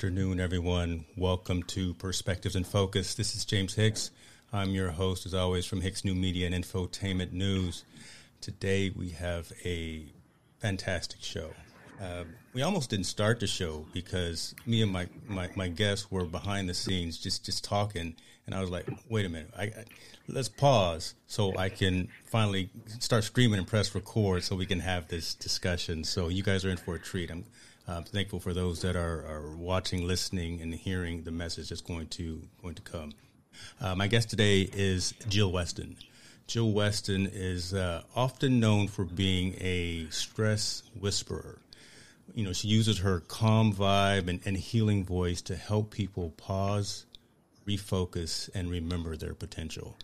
Afternoon, everyone. Welcome to Perspectives and Focus. This is James Hicks. I'm your host, as always, from Hicks New Media and Infotainment News. Today, we have a fantastic show. Uh, we almost didn't start the show because me and my, my, my, guests were behind the scenes just, just talking. And I was like, wait a minute, I, I, let's pause so I can finally start screaming and press record so we can have this discussion. So you guys are in for a treat. I'm I'm thankful for those that are, are watching, listening, and hearing the message that's going to going to come. Uh, my guest today is Jill Weston. Jill Weston is uh, often known for being a stress whisperer. You know, she uses her calm vibe and, and healing voice to help people pause, refocus, and remember their potential.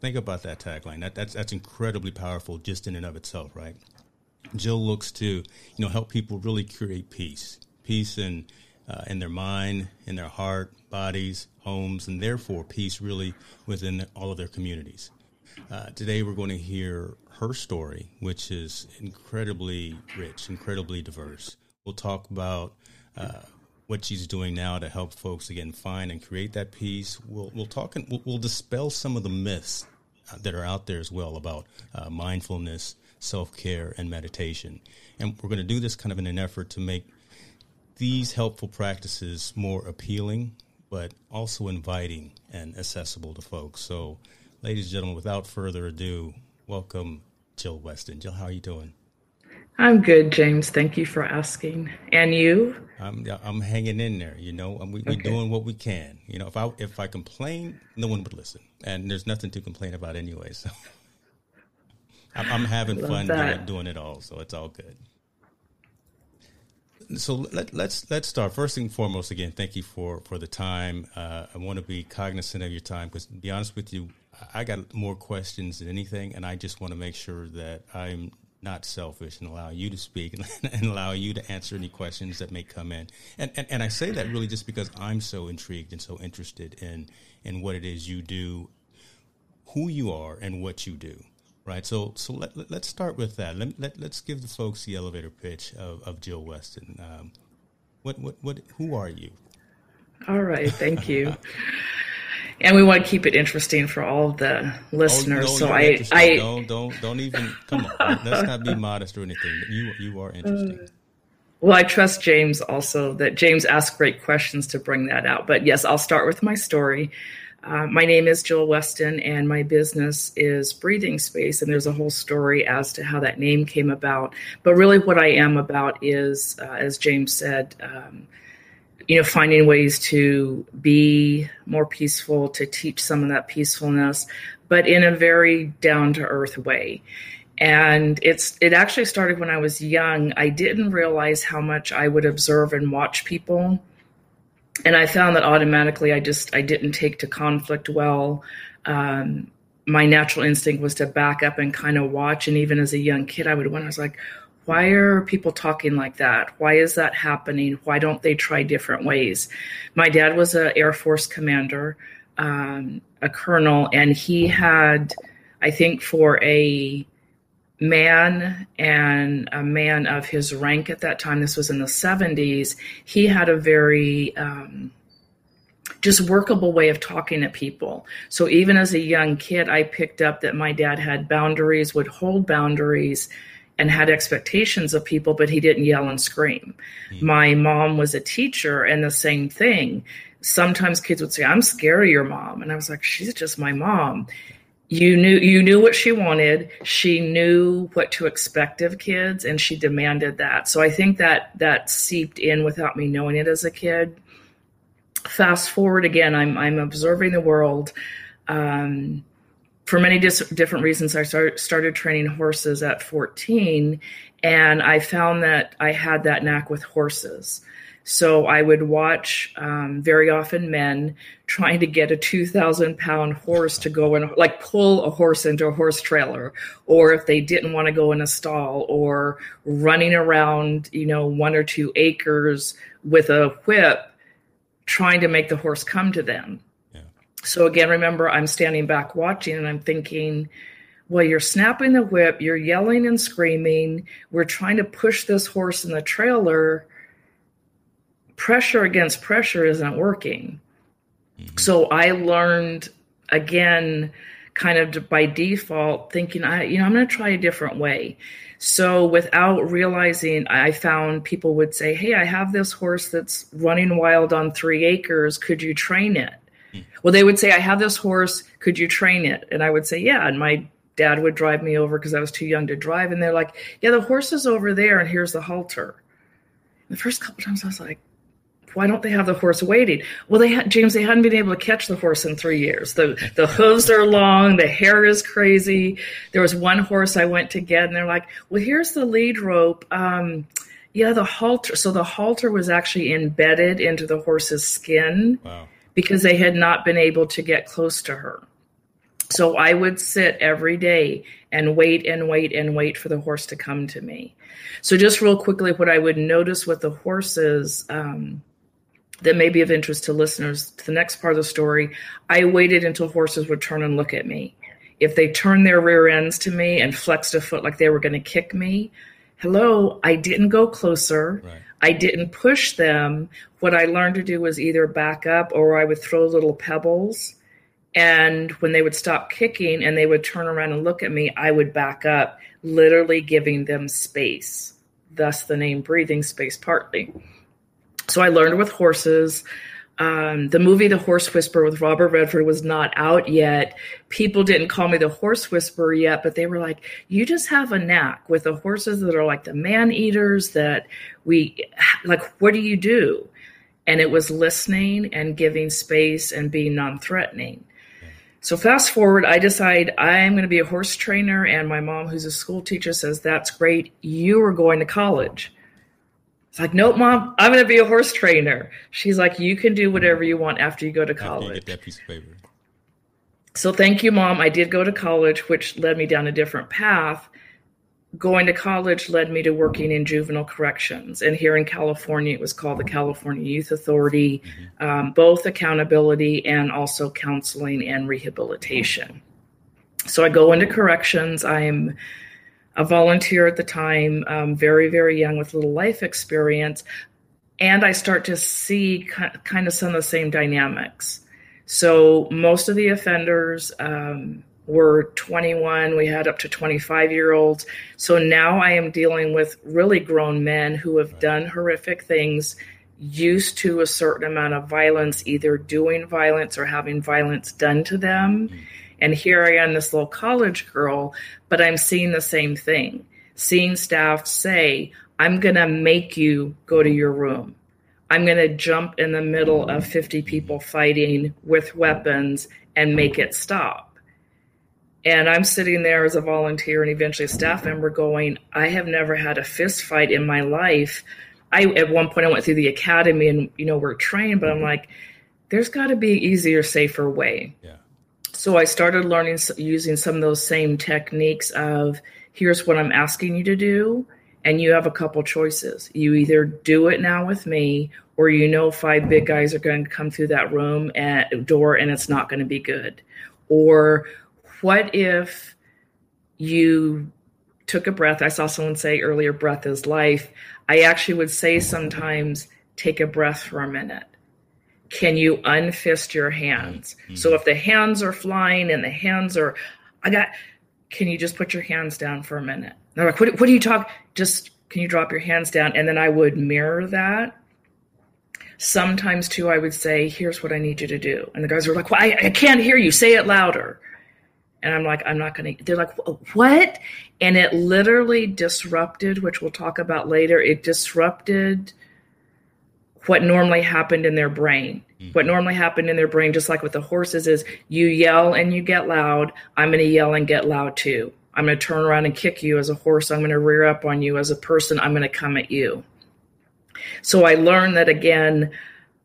Think about that tagline. That, that's that's incredibly powerful just in and of itself, right? Jill looks to you know help people really create peace, peace in uh, in their mind, in their heart, bodies, homes, and therefore peace really within all of their communities. Uh, today we're going to hear her story, which is incredibly rich, incredibly diverse. We'll talk about uh, what she's doing now to help folks again find and create that peace. We'll we'll talk and we'll, we'll dispel some of the myths uh, that are out there as well about uh, mindfulness, self care, and meditation. And we're going to do this kind of in an effort to make these helpful practices more appealing, but also inviting and accessible to folks. So, ladies and gentlemen, without further ado, welcome Jill Weston. Jill, how are you doing? I'm good, James. Thank you for asking. And you? I'm I'm hanging in there. You know, we, are doing what we can. You know, if I if I complain, no one would listen, and there's nothing to complain about anyway. So I'm, I'm having fun doing, doing it all. So it's all good so let, let's, let's start. First and foremost, again, thank you for for the time. Uh, I want to be cognizant of your time because, to be honest with you, I got more questions than anything, and I just want to make sure that I'm not selfish and allow you to speak and, and allow you to answer any questions that may come in. And, and and I say that really just because I'm so intrigued and so interested in in what it is you do, who you are, and what you do right? So, so let, let, us start with that. Let, let, let's give the folks the elevator pitch of, of Jill Weston. Um, what, what, what, who are you? All right. Thank you. and we want to keep it interesting for all of the listeners. Oh, no, so I, I don't, don't, don't even come on. Let's not be modest or anything. You, you are interesting. Uh, well, I trust James also that James asked great questions to bring that out. But yes, I'll start with my story. Uh, my name is Jill Weston, and my business is Breathing Space. And there's a whole story as to how that name came about. But really, what I am about is, uh, as James said, um, you know, finding ways to be more peaceful, to teach some of that peacefulness, but in a very down to earth way. And it's it actually started when I was young. I didn't realize how much I would observe and watch people and I found that automatically I just I didn't take to conflict well. Um, my natural instinct was to back up and kind of watch. And even as a young kid, I would wonder, I was like, why are people talking like that? Why is that happening? Why don't they try different ways? My dad was an Air Force commander, um, a colonel, and he had, I think, for a man and a man of his rank at that time, this was in the 70s, he had a very um, just workable way of talking to people. So even as a young kid, I picked up that my dad had boundaries, would hold boundaries, and had expectations of people, but he didn't yell and scream. Mm-hmm. My mom was a teacher, and the same thing. Sometimes kids would say, I'm scared of your mom. And I was like, she's just my mom you knew you knew what she wanted. She knew what to expect of kids and she demanded that. So i think that that seeped in without me knowing it as a kid. Fast forward again i'm i'm observing the world um, for many dis- different reasons. I start, started training horses at 14 and i found that i had that knack with horses so I would watch um, very often men trying to get a 2,000 pound horse to go and like pull a horse into a horse trailer, or if they didn't want to go in a stall, or running around, you know, one or two acres with a whip trying to make the horse come to them. Yeah. So again, remember, I'm standing back watching and I'm thinking, well, you're snapping the whip, you're yelling and screaming, we're trying to push this horse in the trailer pressure against pressure isn't working. Mm-hmm. So I learned again, kind of by default, thinking, I, you know, I'm going to try a different way. So without realizing, I found people would say, Hey, I have this horse that's running wild on three acres. Could you train it? Mm-hmm. Well, they would say, I have this horse. Could you train it? And I would say, Yeah. And my dad would drive me over because I was too young to drive. And they're like, Yeah, the horse is over there, and here's the halter. The first couple times I was like, why don't they have the horse waiting? Well, they had James. They hadn't been able to catch the horse in three years. the The hooves are long. The hair is crazy. There was one horse I went to get, and they're like, "Well, here's the lead rope." Um, yeah, the halter. So the halter was actually embedded into the horse's skin wow. because they had not been able to get close to her. So I would sit every day and wait and wait and wait for the horse to come to me. So just real quickly, what I would notice with the horses um, that may be of interest to listeners. To the next part of the story, I waited until horses would turn and look at me. If they turned their rear ends to me and flexed a foot like they were going to kick me, hello, I didn't go closer. Right. I didn't push them. What I learned to do was either back up or I would throw little pebbles and when they would stop kicking and they would turn around and look at me, I would back up, literally giving them space. Thus, the name breathing space, partly. So I learned with horses. Um, the movie The Horse Whisperer with Robert Redford was not out yet. People didn't call me the horse whisperer yet, but they were like, you just have a knack with the horses that are like the man eaters that we like, what do you do? And it was listening and giving space and being non threatening. So fast forward, I decide I'm going to be a horse trainer, and my mom, who's a school teacher, says, That's great. You are going to college. Like, nope, mom, I'm going to be a horse trainer. She's like, you can do whatever you want after you go to college. get that piece of paper. So thank you, mom. I did go to college, which led me down a different path going to college led me to working in juvenile corrections. And here in California, it was called the California Youth Authority, mm-hmm. um, both accountability and also counseling and rehabilitation. So I go into corrections. I'm a volunteer at the time, um, very, very young with little life experience. And I start to see kind of some of the same dynamics. So most of the offenders, um, were 21. We had up to 25 year olds. So now I am dealing with really grown men who have done horrific things, used to a certain amount of violence, either doing violence or having violence done to them. Mm-hmm. And here I am, this little college girl, but I'm seeing the same thing. Seeing staff say, I'm going to make you go to your room. I'm going to jump in the middle of 50 people fighting with weapons and make it stop and I'm sitting there as a volunteer and eventually a staff member going, I have never had a fist fight in my life. I at one point I went through the academy and you know we're trained, but I'm like, there's got to be easier, safer way. Yeah. So I started learning using some of those same techniques of here's what I'm asking you to do, and you have a couple choices. You either do it now with me, or you know five big guys are going to come through that room and door and it's not going to be good, or what if you took a breath? I saw someone say earlier, breath is life. I actually would say sometimes, take a breath for a minute. Can you unfist your hands? Mm-hmm. So if the hands are flying and the hands are, I got, can you just put your hands down for a minute? They're like, what, what do you talk? Just, can you drop your hands down? And then I would mirror that. Sometimes too, I would say, here's what I need you to do. And the guys were like, well, I, I can't hear you. Say it louder. And I'm like, I'm not going to. They're like, what? And it literally disrupted, which we'll talk about later. It disrupted what normally happened in their brain. Mm-hmm. What normally happened in their brain, just like with the horses, is you yell and you get loud. I'm going to yell and get loud too. I'm going to turn around and kick you as a horse. I'm going to rear up on you as a person. I'm going to come at you. So I learned that again,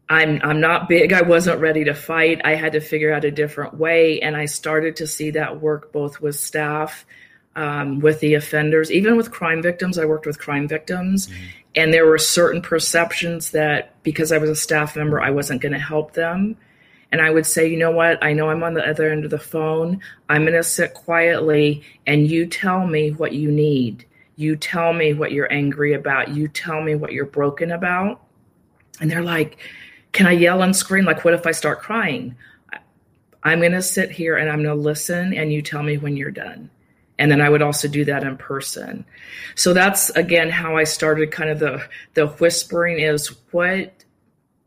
I'm I'm not big. I wasn't ready to fight. I had to figure out a different way, and I started to see that work both with staff, um, with the offenders, even with crime victims. I worked with crime victims, mm-hmm. and there were certain perceptions that because I was a staff member, I wasn't going to help them. And I would say, you know what? I know I'm on the other end of the phone. I'm going to sit quietly, and you tell me what you need. You tell me what you're angry about. You tell me what you're broken about. And they're like, can I yell and scream? Like, what if I start crying? I'm going to sit here and I'm going to listen, and you tell me when you're done. And then I would also do that in person. So that's again how I started kind of the the whispering is what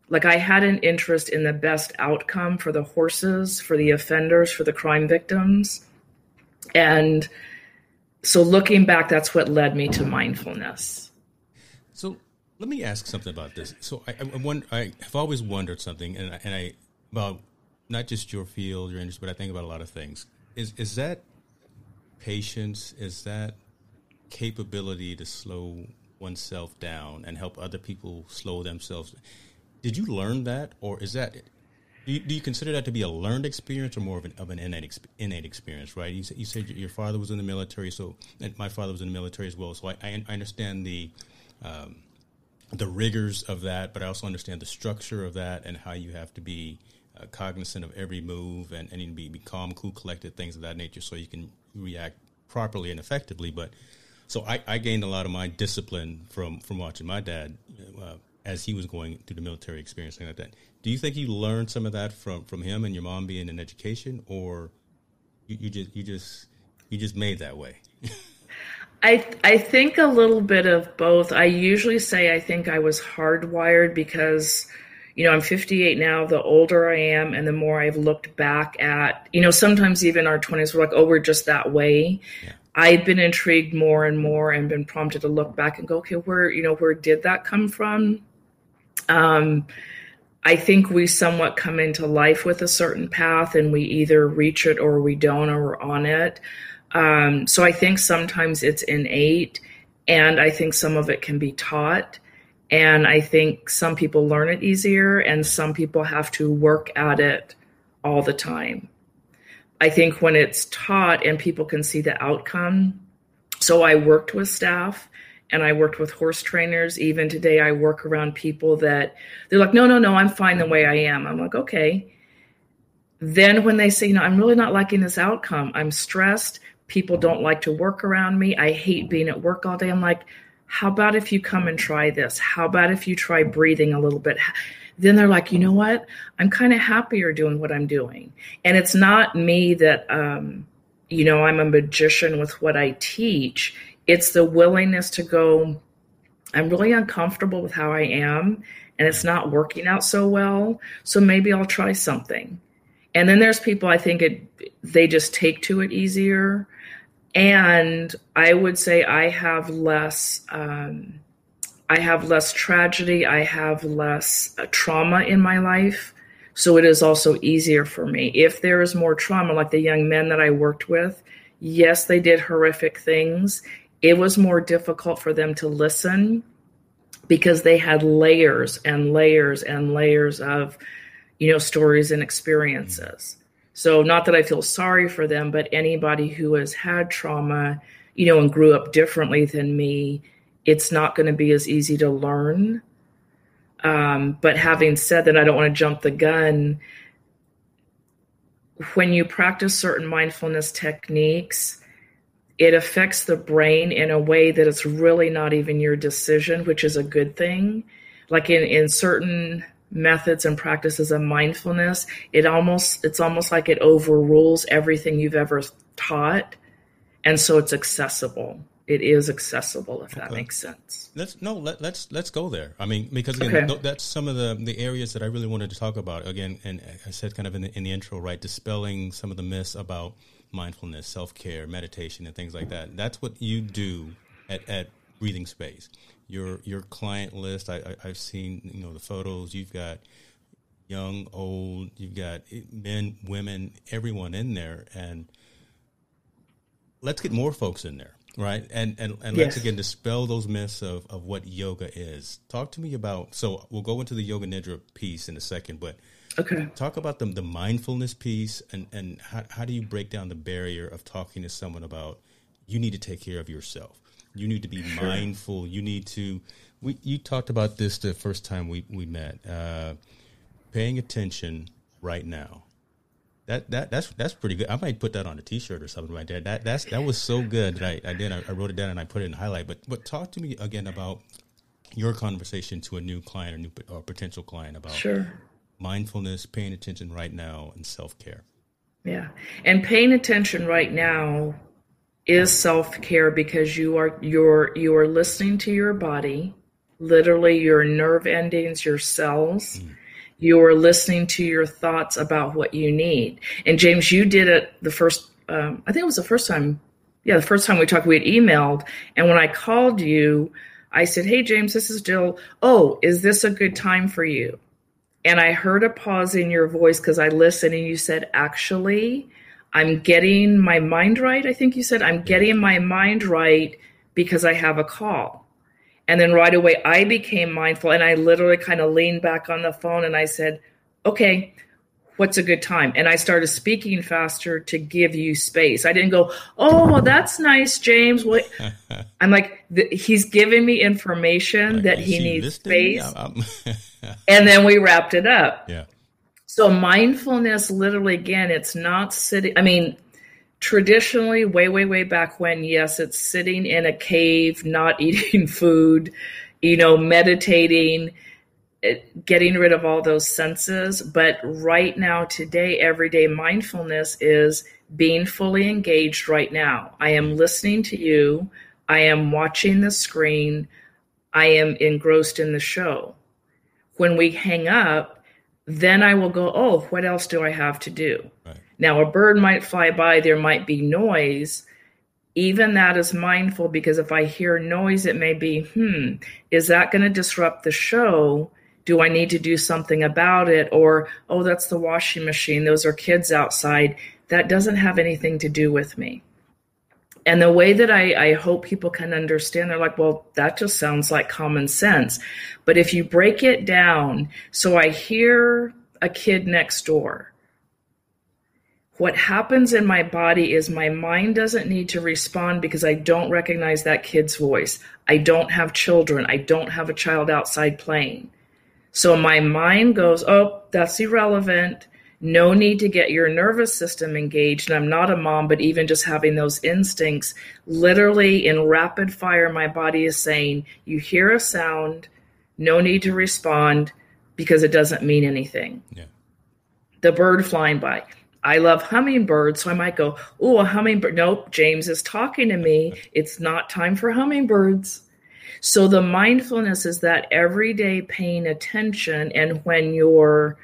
like I had an interest in the best outcome for the horses, for the offenders, for the crime victims. And so looking back, that's what led me to mindfulness. So Let me ask something about this. So I, I, wonder, I have always wondered something, and I, and I about not just your field, your industry, but I think about a lot of things. Is is that patience? Is that capability to slow oneself down and help other people slow themselves? Did you learn that, or is that do you, do you, consider that to be a learned experience or more of an, of an innate, innate experience, right? You, you, said your father was in the military, so my father was in the military as well. So I, I, I understand the um, the rigors of that, but I also understand the structure of that and how you have to be uh, cognizant of every move and, and be, be calm, cool, collected, things of that nature, so you can react properly and effectively. But so I, I gained a lot of my discipline from from watching my dad uh, as he was going through the military experience, like that. Do you think you learned some of that from from him and your mom being in education, or you, you just you just you just made that way? I I think a little bit of both. I usually say I think I was hardwired because you know, I'm 58 now. The older I am, and the more I've looked back at, you know, sometimes even our 20s, we're like, oh, we're just that way. Yeah. I've been intrigued more and more, and been prompted to look back and go, okay, where, you know, where did that come from? Um, I think we somewhat come into life with a certain path and we either reach it or we don't or we're on it. Um, so I think sometimes it's innate and I think some of it can be taught. And I think some people learn it easier and some people have to work at it all the time. I think when it's taught and people can see the outcome. So I worked with staff and I worked with horse trainers. Even today, I work around people that they're like, no, no, no, I'm fine the way I am. I'm like, okay. Then when they say, you know, I'm really not liking this outcome, I'm stressed. People don't like to work around me. I hate being at work all day. I'm like, how about if you come and try this? How about if you try breathing a little bit? Then they're like, you know what? I'm kind of happier doing what I'm doing. And it's not me that, um, you know, I'm a magician with what I teach it's the willingness to go i'm really uncomfortable with how i am and it's not working out so well so maybe i'll try something and then there's people i think it they just take to it easier and i would say i have less um, i have less tragedy i have less uh, trauma in my life. So it is also easier for me. If there is more trauma like the young men that i worked with yes they did horrific things. It was more difficult for them to listen because they had layers and layers and layers of you know stories and experiences so not that i feel sorry for them but anybody who has had trauma you know and grew up differently than me it's not going to be as easy to learn um, but having said that i don't want to jump the gun when you practice certain mindfulness techniques it affects the brain in a way that it's really not even your decision, which is a good thing. Like in, in certain methods and practices of mindfulness, it almost it's almost like it overrules everything you've ever taught. And so it's accessible. It is accessible, if that makes sense. Let's no, let, let's, let's go there. I mean, because again, okay. th- that's some of the the areas that I really wanted to talk about. Again, and I said kind of in the, in the intro, right, dispelling some of the myths about mindfulness, self care, meditation, and things like that. That's what you do at, at Breathing Space. Your your client list. I, I have seen you know the photos. You've got young, old. You've got men, women, everyone in there, and let's get more folks in there right and and, and yes. let's again dispel those myths of, of what yoga is talk to me about so we'll go into the yoga nidra piece in a second but Okay. Talk about the, the mindfulness piece and, and how, how do you break down the barrier of talking to someone about you need to take care of yourself. You need to be sure. mindful. You need to, we, you talked about this the first time we, we met, uh, paying attention right now. That, that that's that's pretty good. I might put that on a T-shirt or something right there. That that's that was so good that I, I did. I, I wrote it down and I put it in highlight. But but talk to me again about your conversation to a new client or new or potential client about sure mindfulness, paying attention right now, and self care. Yeah. And paying attention right now is self care because you are you're you are listening to your body, literally your nerve endings, your cells. Mm. You are listening to your thoughts about what you need. And James, you did it the first. Um, I think it was the first time. Yeah, the first time we talked, we had emailed, and when I called you, I said, Hey, James, this is Jill. Oh, is this a good time for you? And I heard a pause in your voice because I listened and you said, Actually, I'm getting my mind right. I think you said, I'm getting my mind right because I have a call. And then right away, I became mindful and I literally kind of leaned back on the phone and I said, Okay, what's a good time? And I started speaking faster to give you space. I didn't go, oh, that's nice, James. What? I'm like, th- he's giving me information like, that he needs space. and then we wrapped it up. Yeah. So mindfulness, literally, again, it's not sitting. I mean, traditionally, way, way, way back when, yes, it's sitting in a cave, not eating food, you know, meditating eh, getting rid of all those senses. But right now, today, everyday mindfulness is being fully engaged right now. I am listening to you. I am watching the screen. I am engrossed in the show. When we hang up, then I will go, oh, what else do I have to do? Right. Now, a bird might fly by, there might be noise. Even that is mindful because if I hear noise, it may be, hmm, is that going to disrupt the show? do I need to do something about it? Or, oh, that's the washing machine. Those are kids outside. That doesn't have anything to do with me. And the way that I, I hope people can understand, they're like, well, that just sounds like common sense. But if you break it down, so I hear a kid next door. What happens in my body is my mind doesn't need to respond because I don't recognize that kid's voice. I don't have children. I don't have a child outside playing. So my mind goes, oh, that's irrelevant. No need to get your nervous system engaged. And I'm not a mom, but even just having those instincts, literally in rapid fire, my body is saying, you hear a sound, no need to respond because it doesn't mean anything. Yeah. The bird flying by. I love hummingbirds, so I might go, oh, a hummingbird. Nope, James is talking to me. It's not time for hummingbirds. So the mindfulness is that everyday paying attention, and when your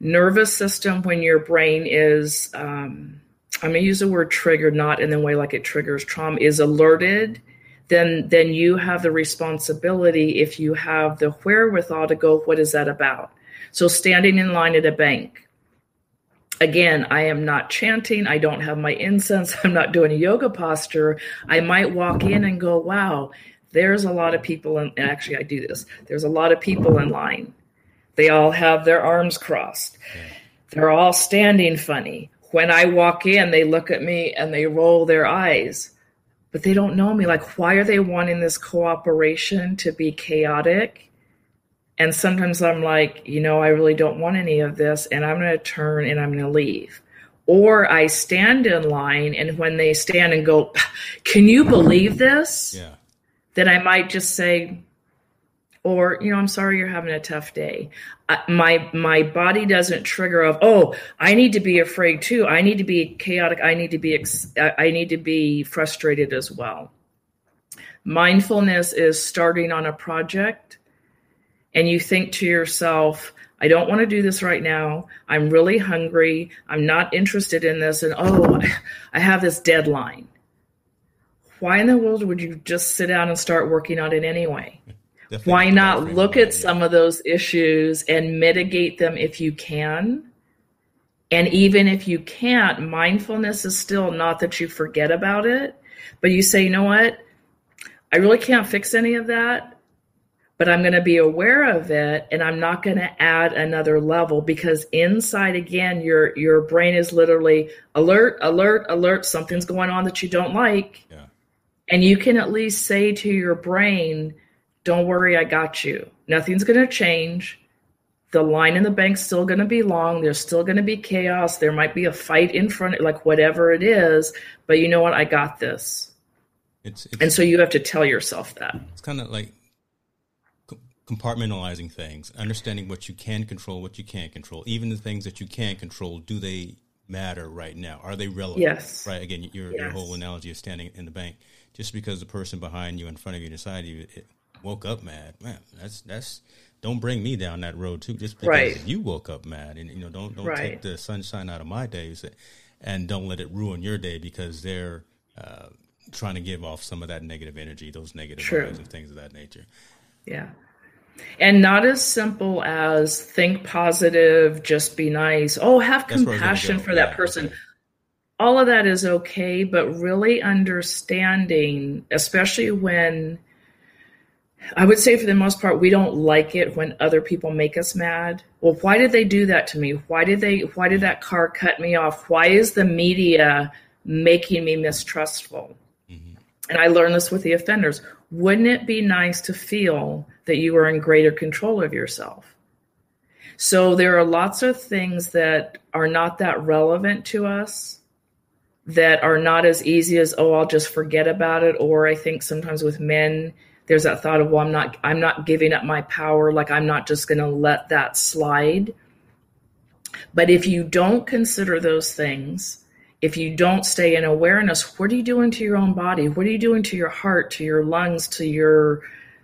nervous system, when your brain is, um, I'm going to use the word triggered, not in the way like it triggers trauma, is alerted, then then you have the responsibility if you have the wherewithal to go, what is that about? So standing in line at a bank. Again, I am not chanting. I don't have my incense. I'm not doing a yoga posture. I might walk in and go, wow, there's a lot of people in, and actually I do this. There's a lot of people in line. They all have their arms crossed. They're all standing funny. When I walk in, they look at me and they roll their eyes. But they don't know me. Like, why are they wanting this cooperation to be chaotic? And sometimes I'm like, you know, I really don't want any of this, and I'm going to turn and I'm going to leave. Or I stand in line, and when they stand and go, ah, can you believe this? Yeah then I might just say, or you know, I'm sorry you're having a tough day. Uh, my my body doesn't trigger of oh I need to be afraid too. I need to be chaotic. I need to be ex- I need to be frustrated as well. Mindfulness is starting on a project, and you think to yourself. I don't want to do this right now. I'm really hungry. I'm not interested in this. And oh, I have this deadline why in the world would you just sit down and start working on it anyway? Why not look at some of those issues and mitigate them if you can? And even if you can't, mindfulness is still not that you forget about it, but you say, you know what? I really can't fix any of that, but I'm going to be aware of it and I'm not going to add another level because inside again your your brain is literally alert, alert, alert, something's going on that you don't like. Yeah. And you can at least say to your brain, don't worry, I got you. Nothing's going to change. The line in the bank's still going to be long. There's still going to be chaos. There might be a fight in front, like whatever it is. But you know what? I got this. It's, it's and so you have to tell yourself that. It's kind of like compartmentalizing things, understanding what you can control, what you can't control. Even the things that you can't control, do they matter right now? Are they relevant? Yes. Right. Again, your, yes. your whole analogy of standing in the bank just because the person behind you in front of you decided you it woke up mad, man, that's that's don't bring me down that road too. Just because right. you woke up mad, and you know, don't don't right. take the sunshine out of my days, and don't let it ruin your day because they're uh, trying to give off some of that negative energy, those negative True. vibes and things of that nature. Yeah. And not as simple as think positive, just be nice. Oh, have That's compassion for that yeah, person. Okay. All of that is okay, but really understanding, especially when I would say for the most part, we don't like it when other people make us mad. Well, why did they do that to me? Why did they why did that car cut me off? Why is the media making me mistrustful? Mm-hmm. And I learned this with the offenders. Wouldn't it be nice to feel that you are in greater control of yourself? So there are lots of things that are not that relevant to us that are not as easy as oh I'll just forget about it or I think sometimes with men there's that thought of well i'm not i'm not giving up my power. Like i'm not just going to let that slide. But if you don't consider those things if you don't stay in awareness what are you doing to your own body? What are you doing to your heart to your lungs to your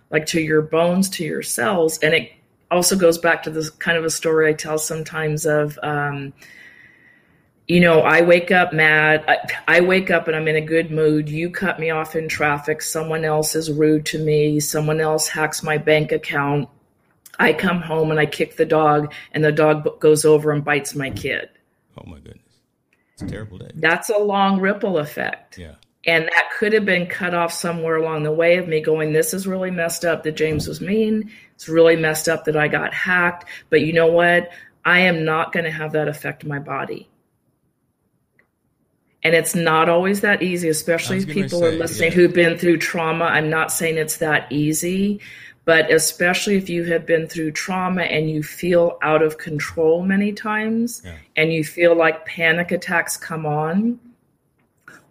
like to your bones to your cells? And it also goes back to this kind of a story i tell sometimes of um, you know, I wake up mad. I, I, wake up and I'm in a good mood. You cut me off in traffic. Someone else is rude to me. Someone else hacks my bank account. I come home and I kick the dog, and the dog goes over and bites my kid. Oh my goodness. It's a terrible day. That's a long ripple effect. Yeah. And that could have been cut off somewhere along the way of me going, This is really messed up that James was mean. It's really messed up that I got hacked. But you know what? I am not going to have that affect my body and it's not always that easy especially if people say, are listening yeah. who've been through trauma i'm not saying it's that easy but especially if you have been through trauma and you feel out of control many times yeah. and you feel like panic attacks come on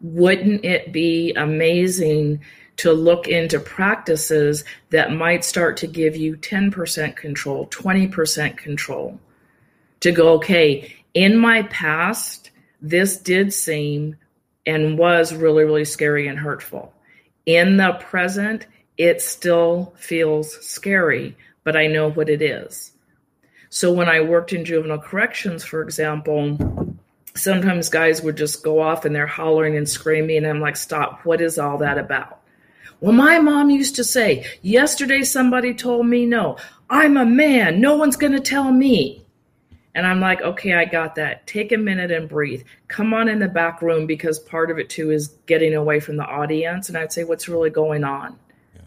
wouldn't it be amazing to look into practices that might start to give you 10% control 20% control to go okay in my past this did seem and was really, really scary and hurtful. In the present, it still feels scary, but I know what it is. So when I worked in juvenile corrections, for example, sometimes guys would just go off and they're hollering and screaming, and I'm like, stop, what is all that about? Well, my mom used to say, yesterday somebody told me no. I'm a man. No one's going to tell me. And I'm like, okay, I got that. Take a minute and breathe. Come on in the back room because part of it too is getting away from the audience. And I'd say, what's really going on? Yeah.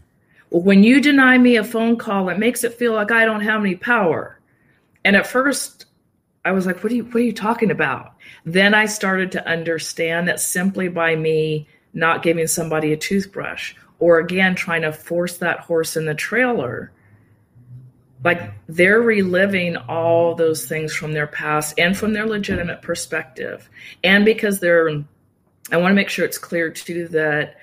Well, when you deny me a phone call, it makes it feel like I don't have any power. And at first, I was like, what are you, what are you talking about? Then I started to understand that simply by me not giving somebody a toothbrush or again trying to force that horse in the trailer like they're reliving all those things from their past and from their legitimate perspective. And because they're i want to make sure it's clear too that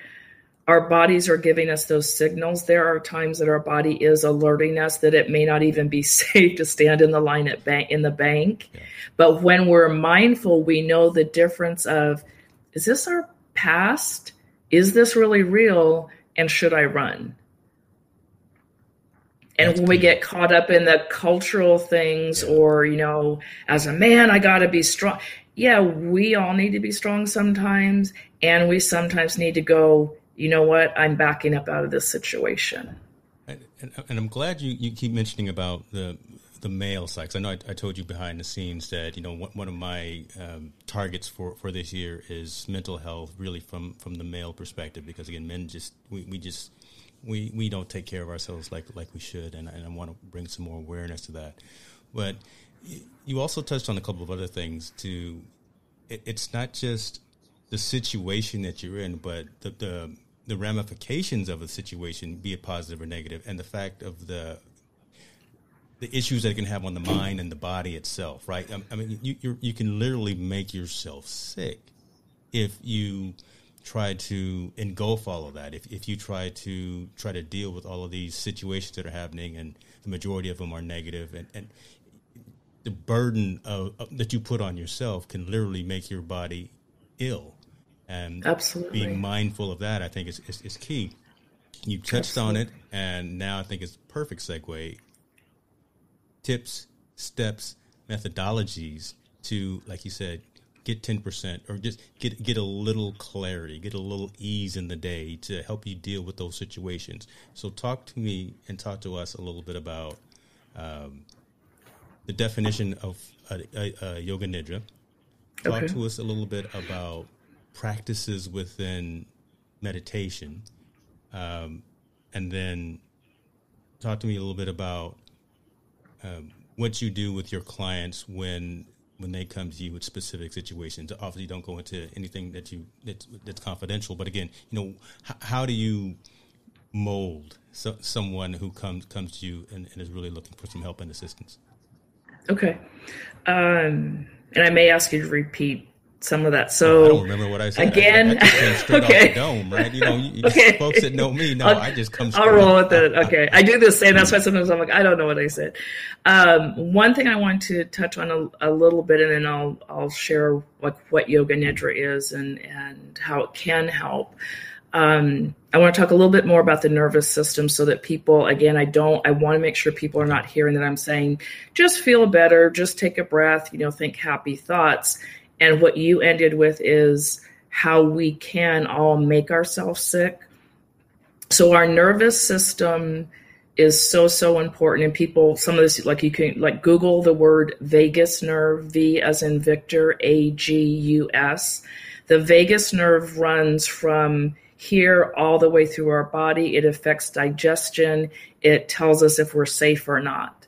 our bodies are giving us those signals. There are times that our body is alerting us that it may not even be safe to stand in the line at bank in the bank. Yeah. but when we're mindful we know the difference of is this our past? Is this really real? And should i run and That's when we get caught up in the cultural things, yeah. or, you know, as a man, I got to be strong. Yeah, we all need to be strong sometimes. And we sometimes need to go, you know what, I'm backing up out of this situation. And, and, I'm glad you, you keep mentioning about the the male sex. I know I, I, told you behind the scenes that you know one, one of my um, targets for, for this year is mental health, really from from the male perspective, because again, men just we, we just we we don't take care of ourselves like like we should, and, and I want to bring some more awareness to that. But you also touched on a couple of other things. To it, it's not just the situation that you're in, but the, the the ramifications of a situation, be it positive or negative, and the fact of the the issues that it can have on the mind and the body itself, right? I, mean, you you can literally make yourself sick if you try to engulf all of that, if, if you try to try to deal with all of these situations that are happening, and the majority of them are negative, and, and the burden of, of, that you put on yourself can literally make your body ill. And Absolutely. being mindful of that, I think, is, is, is key. You touched Absolutely. on it, and now I think it's perfect segue. Tips, steps, methodologies to, like you said, get 10% or just get get a little clarity get a little ease in the day to help you deal with those situations so talk to me and talk to us a little bit about um, the definition of a, a, a yoga nidra talk okay. to us a little bit about practices within meditation um, and then talk to me a little bit about um, what you do with your clients when when they come to you with specific situations. Obviously, don't go into anything that you that's, that's confidential. But again, you know, h- how do you mold so, someone who comes comes to you and, and, is really looking for some help and assistance? Okay, um, and I may ask you to repeat some of that. So I don't remember what I said. Again, I, I straight okay. off the dome, right? You know, you, okay. folks that know me know I'll, I just come. I'll roll with it. Okay, I do the same. That's why sometimes I'm like, I don't know what I said. Um, one thing I want to touch on a, a, little bit, and then I'll I'll share like what yoga nidra is and and how it can help. Um, I want to talk a little bit more about the nervous system so that people, again, I don't, I want to make sure people are not hearing that I'm saying, just feel better, just take a breath, you know, think happy thoughts and what you ended with is how we can all make ourselves sick. So our nervous system is so so important. And people some of this like you can like google the word vagus nerve v as in victor a g u s. The vagus nerve runs from here all the way through our body. It affects digestion. It tells us if we're safe or not.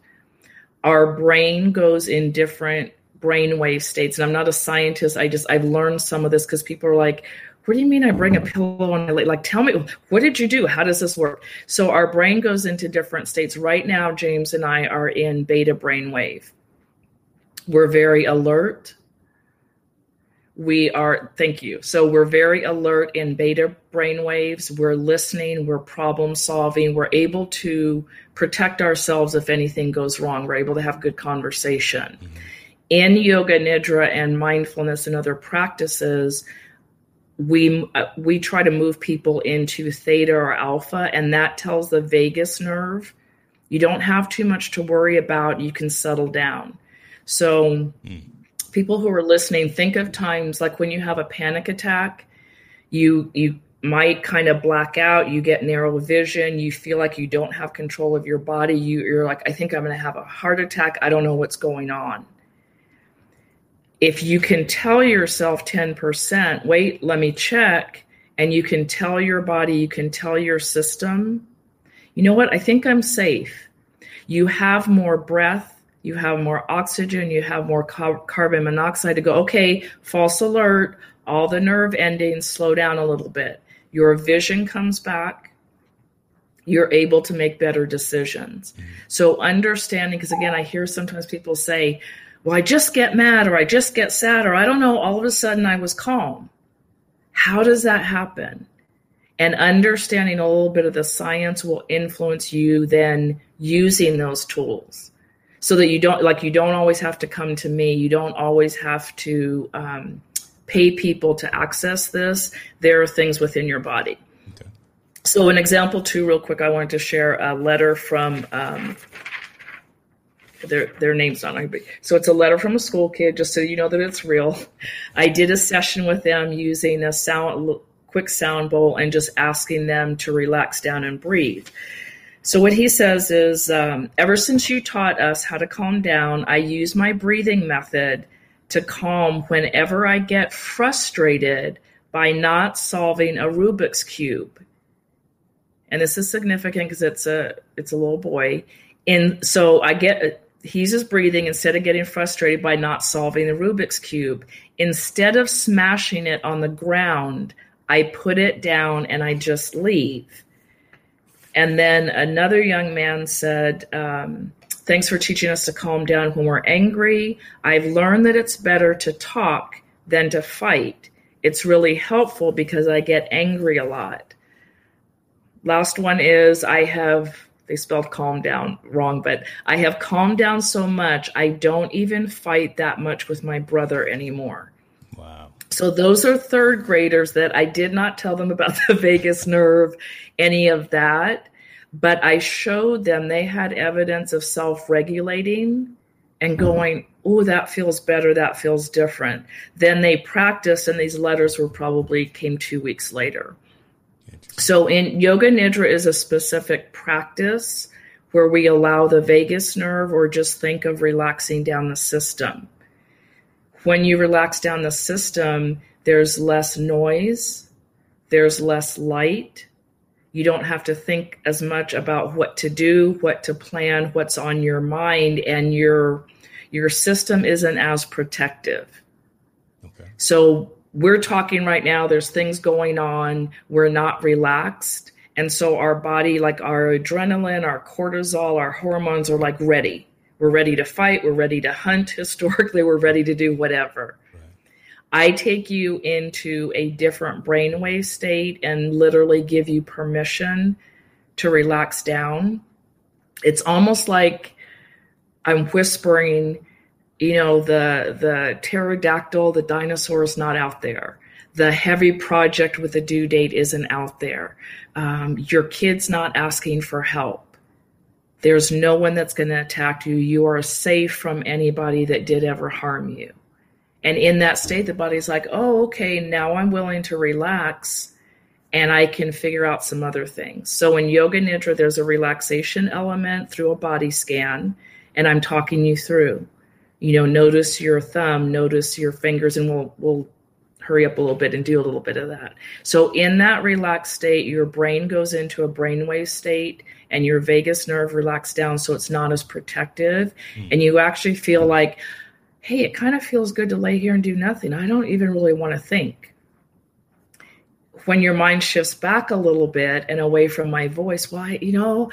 Our brain goes in different brainwave states. And I'm not a scientist. I just I've learned some of this because people are like, "What do you mean I bring a pillow and I lay? Like, tell me what did you do? How does this work?" So our brain goes into different states. Right now, James and I are in beta brainwave. We're very alert. We are, thank you. So we're very alert in beta brainwaves. We're listening. We're problem solving. We're able to protect ourselves if anything goes wrong. We're able to have good conversation. Mm-hmm in yoga nidra and mindfulness and other practices we uh, we try to move people into theta or alpha and that tells the vagus nerve you don't have too much to worry about you can settle down so mm. people who are listening think of times like when you have a panic attack you you might kind of black out you get narrow vision you feel like you don't have control of your body you, you're like i think i'm going to have a heart attack i don't know what's going on if you can tell yourself 10%, wait, let me check, and you can tell your body, you can tell your system, you know what, I think I'm safe. You have more breath, you have more oxygen, you have more car- carbon monoxide to go, okay, false alert, all the nerve endings slow down a little bit. Your vision comes back. You're able to make better decisions. Mm-hmm. So, understanding, because again, I hear sometimes people say, well, I just get mad or I just get sad or I don't know, all of a sudden I was calm. How does that happen? And understanding a little bit of the science will influence you then using those tools so that you don't like you don't always have to come to me you don't always have to um, pay people to access this there are things within your body okay. so an example too real quick i wanted to share a letter from um, their their names on it. So it's a letter from a school kid, just so you know that it's real. I did a session with them using a sound quick sound bowl and just asking them to relax down and breathe. So what he says is, um, ever since you taught us how to calm down, I use my breathing method to calm whenever I get frustrated by not solving a Rubik's cube. And this is significant because it's a it's a little boy. And so I get he's just breathing instead of getting frustrated by not solving the Rubik's Cube. Instead of smashing it on the ground, I put it down and I just leave. And then another young man said, um, Thanks for teaching us to calm down when we're angry. I've learned that it's better to talk than to fight. It's really helpful because I get angry a lot. Last one is I have they spelled calm down wrong, but I have calmed down so much, I don't even fight that much with my brother anymore. Wow. So those are third graders that I did not tell them about the vagus nerve, any of that, but I showed them they had evidence of self regulating and mm-hmm. going, oh, that feels better, that feels different. Then they practiced, and these letters were probably came two weeks later. So in yoga nidra is a specific practice where we allow the vagus nerve or just think of relaxing down the system. When you relax down the system, there's less noise, there's less light. You don't have to think as much about what to do, what to plan, what's on your mind, and your your system isn't as protective. Okay. So we're talking right now, there's things going on, we're not relaxed. And so our body, like our adrenaline, our cortisol, our hormones are like ready. We're ready to fight, we're ready to hunt. Historically, we're ready to do whatever. I take you into a different brainwave state and literally give you permission to relax down. It's almost like I'm whispering, you know, the the pterodactyl, the dinosaur is not out there. The heavy project with a due date isn't out there. Um, your kid's not asking for help. There's no one that's going to attack you. You are safe from anybody that did ever harm you. And in that state, the body's like, oh, okay, now I'm willing to relax and I can figure out some other things. So in Yoga Nidra, there's a relaxation element through a body scan, and I'm talking you through. You know, notice your thumb, notice your fingers, and we'll we'll hurry up a little bit and do a little bit of that. So in that relaxed state, your brain goes into a brainwave state and your vagus nerve relaxes down so it's not as protective. Mm. And you actually feel like, hey, it kind of feels good to lay here and do nothing. I don't even really want to think. When your mind shifts back a little bit and away from my voice, well, I, you know,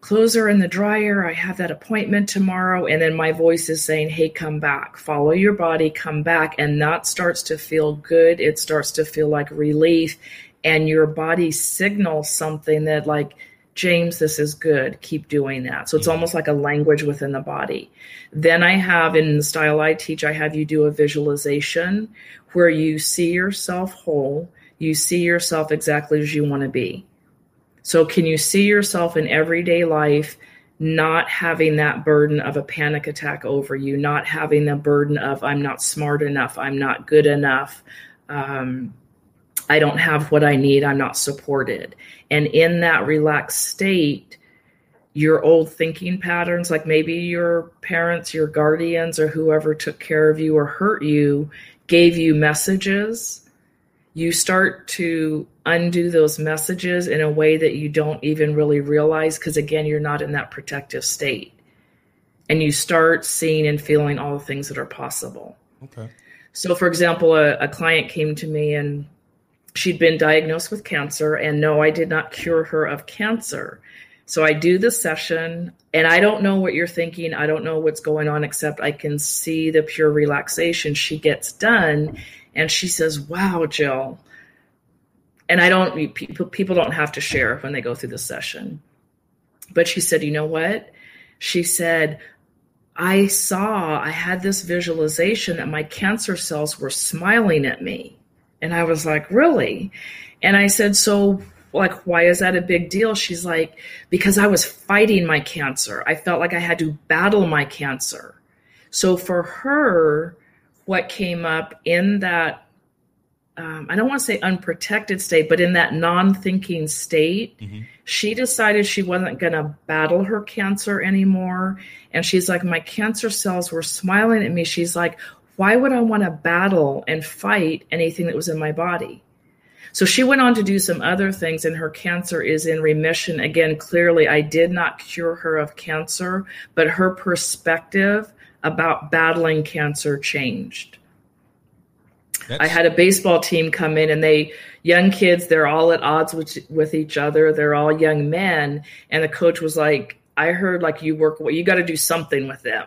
clothes are in the dryer. I have that appointment tomorrow. And then my voice is saying, hey, come back, follow your body, come back. And that starts to feel good. It starts to feel like relief. And your body signals something that, like, James, this is good. Keep doing that. So it's mm-hmm. almost like a language within the body. Then I have, in the style I teach, I have you do a visualization where you see yourself whole, you see yourself exactly as you want to be. So, can you see yourself in everyday life not having that burden of a panic attack over you, not having the burden of, I'm not smart enough, I'm not good enough, um, I don't have what I need, I'm not supported. And in that relaxed state, your old thinking patterns, like maybe your parents, your guardians, or whoever took care of you or hurt you, gave you messages. You start to undo those messages in a way that you don't even really realize because, again, you're not in that protective state. And you start seeing and feeling all the things that are possible. Okay. So, for example, a, a client came to me and she'd been diagnosed with cancer, and no, I did not cure her of cancer. So I do the session, and I don't know what you're thinking. I don't know what's going on, except I can see the pure relaxation. She gets done, and she says, Wow, Jill. And I don't, people, people don't have to share when they go through the session. But she said, You know what? She said, I saw, I had this visualization that my cancer cells were smiling at me. And I was like, Really? And I said, So, like, why is that a big deal? She's like, Because I was fighting my cancer. I felt like I had to battle my cancer. So, for her, what came up in that, um, I don't want to say unprotected state, but in that non thinking state, mm-hmm. she decided she wasn't going to battle her cancer anymore. And she's like, My cancer cells were smiling at me. She's like, why would I want to battle and fight anything that was in my body? So she went on to do some other things, and her cancer is in remission. Again, clearly, I did not cure her of cancer, but her perspective about battling cancer changed. That's... I had a baseball team come in, and they, young kids, they're all at odds with, with each other. They're all young men. And the coach was like, I heard like you work, well, you got to do something with them.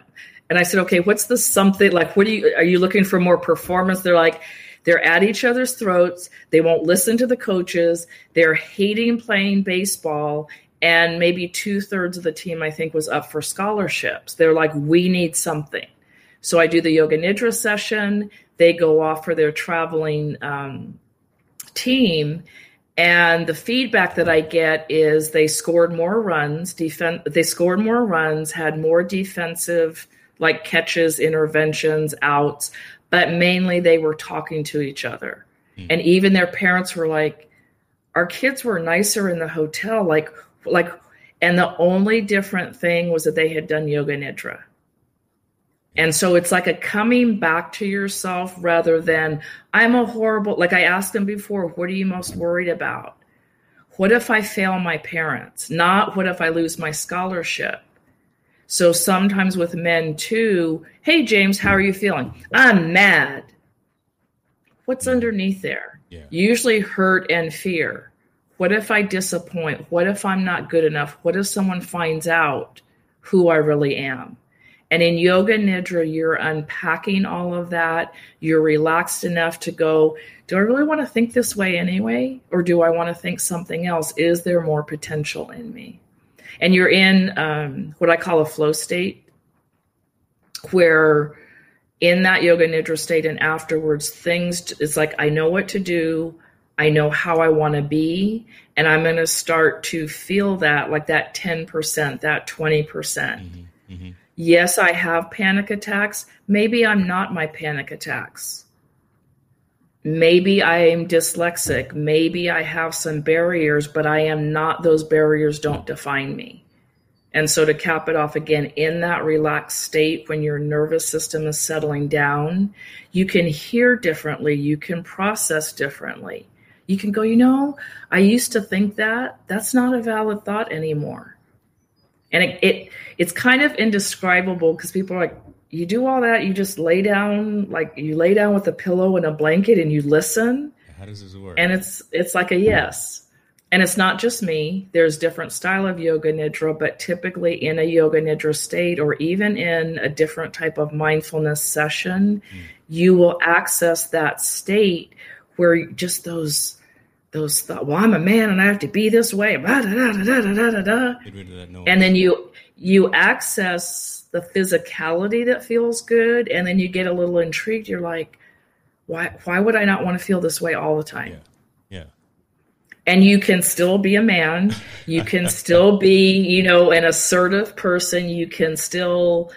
And I said, okay, what's the something like? What do you are you looking for more performance? They're like, they're at each other's throats. They won't listen to the coaches. They're hating playing baseball. And maybe two thirds of the team, I think, was up for scholarships. They're like, we need something. So I do the yoga nidra session. They go off for their traveling um, team. And the feedback that I get is they scored more runs, defen- they scored more runs, had more defensive like catches, interventions, outs, but mainly they were talking to each other. Mm. And even their parents were like, our kids were nicer in the hotel, like, like, and the only different thing was that they had done yoga nidra. And so it's like a coming back to yourself rather than I'm a horrible, like I asked them before, what are you most worried about? What if I fail my parents? Not what if I lose my scholarship? So sometimes with men too, hey, James, how are you feeling? I'm mad. What's underneath there? Yeah. Usually hurt and fear. What if I disappoint? What if I'm not good enough? What if someone finds out who I really am? And in Yoga Nidra, you're unpacking all of that. You're relaxed enough to go, do I really want to think this way anyway? Or do I want to think something else? Is there more potential in me? And you're in um, what I call a flow state, where in that Yoga Nidra state and afterwards, things, it's like, I know what to do. I know how I want to be. And I'm going to start to feel that, like that 10%, that 20%. percent mm hmm mm-hmm Yes, I have panic attacks. Maybe I'm not my panic attacks. Maybe I am dyslexic. Maybe I have some barriers, but I am not, those barriers don't define me. And so to cap it off again, in that relaxed state, when your nervous system is settling down, you can hear differently, you can process differently. You can go, you know, I used to think that. That's not a valid thought anymore. And it, it it's kind of indescribable because people are like you do all that you just lay down like you lay down with a pillow and a blanket and you listen? How does this work? And it's it's like a yes. And it's not just me. There's different style of yoga nidra but typically in a yoga nidra state or even in a different type of mindfulness session mm. you will access that state where just those those thoughts. Well, I'm a man and I have to be this way. and then you you access the physicality that feels good, and then you get a little intrigued. You're like, why why would I not want to feel this way all the time? Yeah. yeah. And you can still be a man. You can still be, you know, an assertive person. You can still,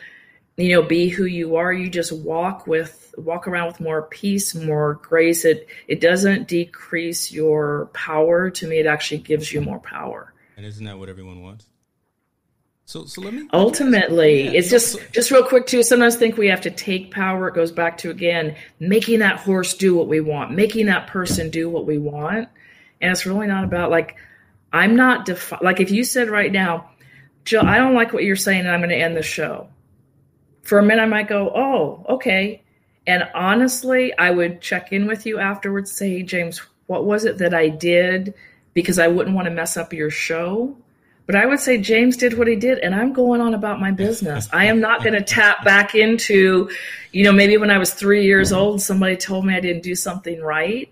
you know, be who you are. You just walk with walk around with more peace, more grace. It it doesn't decrease your power. To me, it actually gives you more power. And isn't that what everyone wants? So, so let me. Ultimately, yeah, it's just so, just real quick too. Sometimes think we have to take power. It goes back to again making that horse do what we want, making that person do what we want, and it's really not about like I'm not defi- like if you said right now, Jill, I don't like what you're saying, and I'm going to end the show. For a minute, I might go, oh, okay. And honestly, I would check in with you afterwards, say, hey, James, what was it that I did? Because I wouldn't want to mess up your show. But I would say James did what he did, and I'm going on about my business. I am not going to tap back into, you know, maybe when I was three years mm-hmm. old, somebody told me I didn't do something right.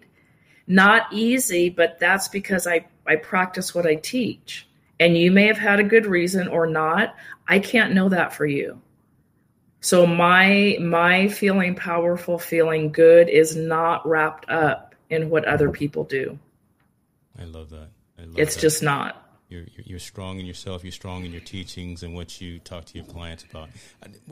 Not easy, but that's because I, I practice what I teach. And you may have had a good reason or not. I can't know that for you. So my my feeling powerful, feeling good is not wrapped up in what other people do. I love that. I love it's that. just not. You're, you're strong in yourself. You're strong in your teachings and what you talk to your clients about.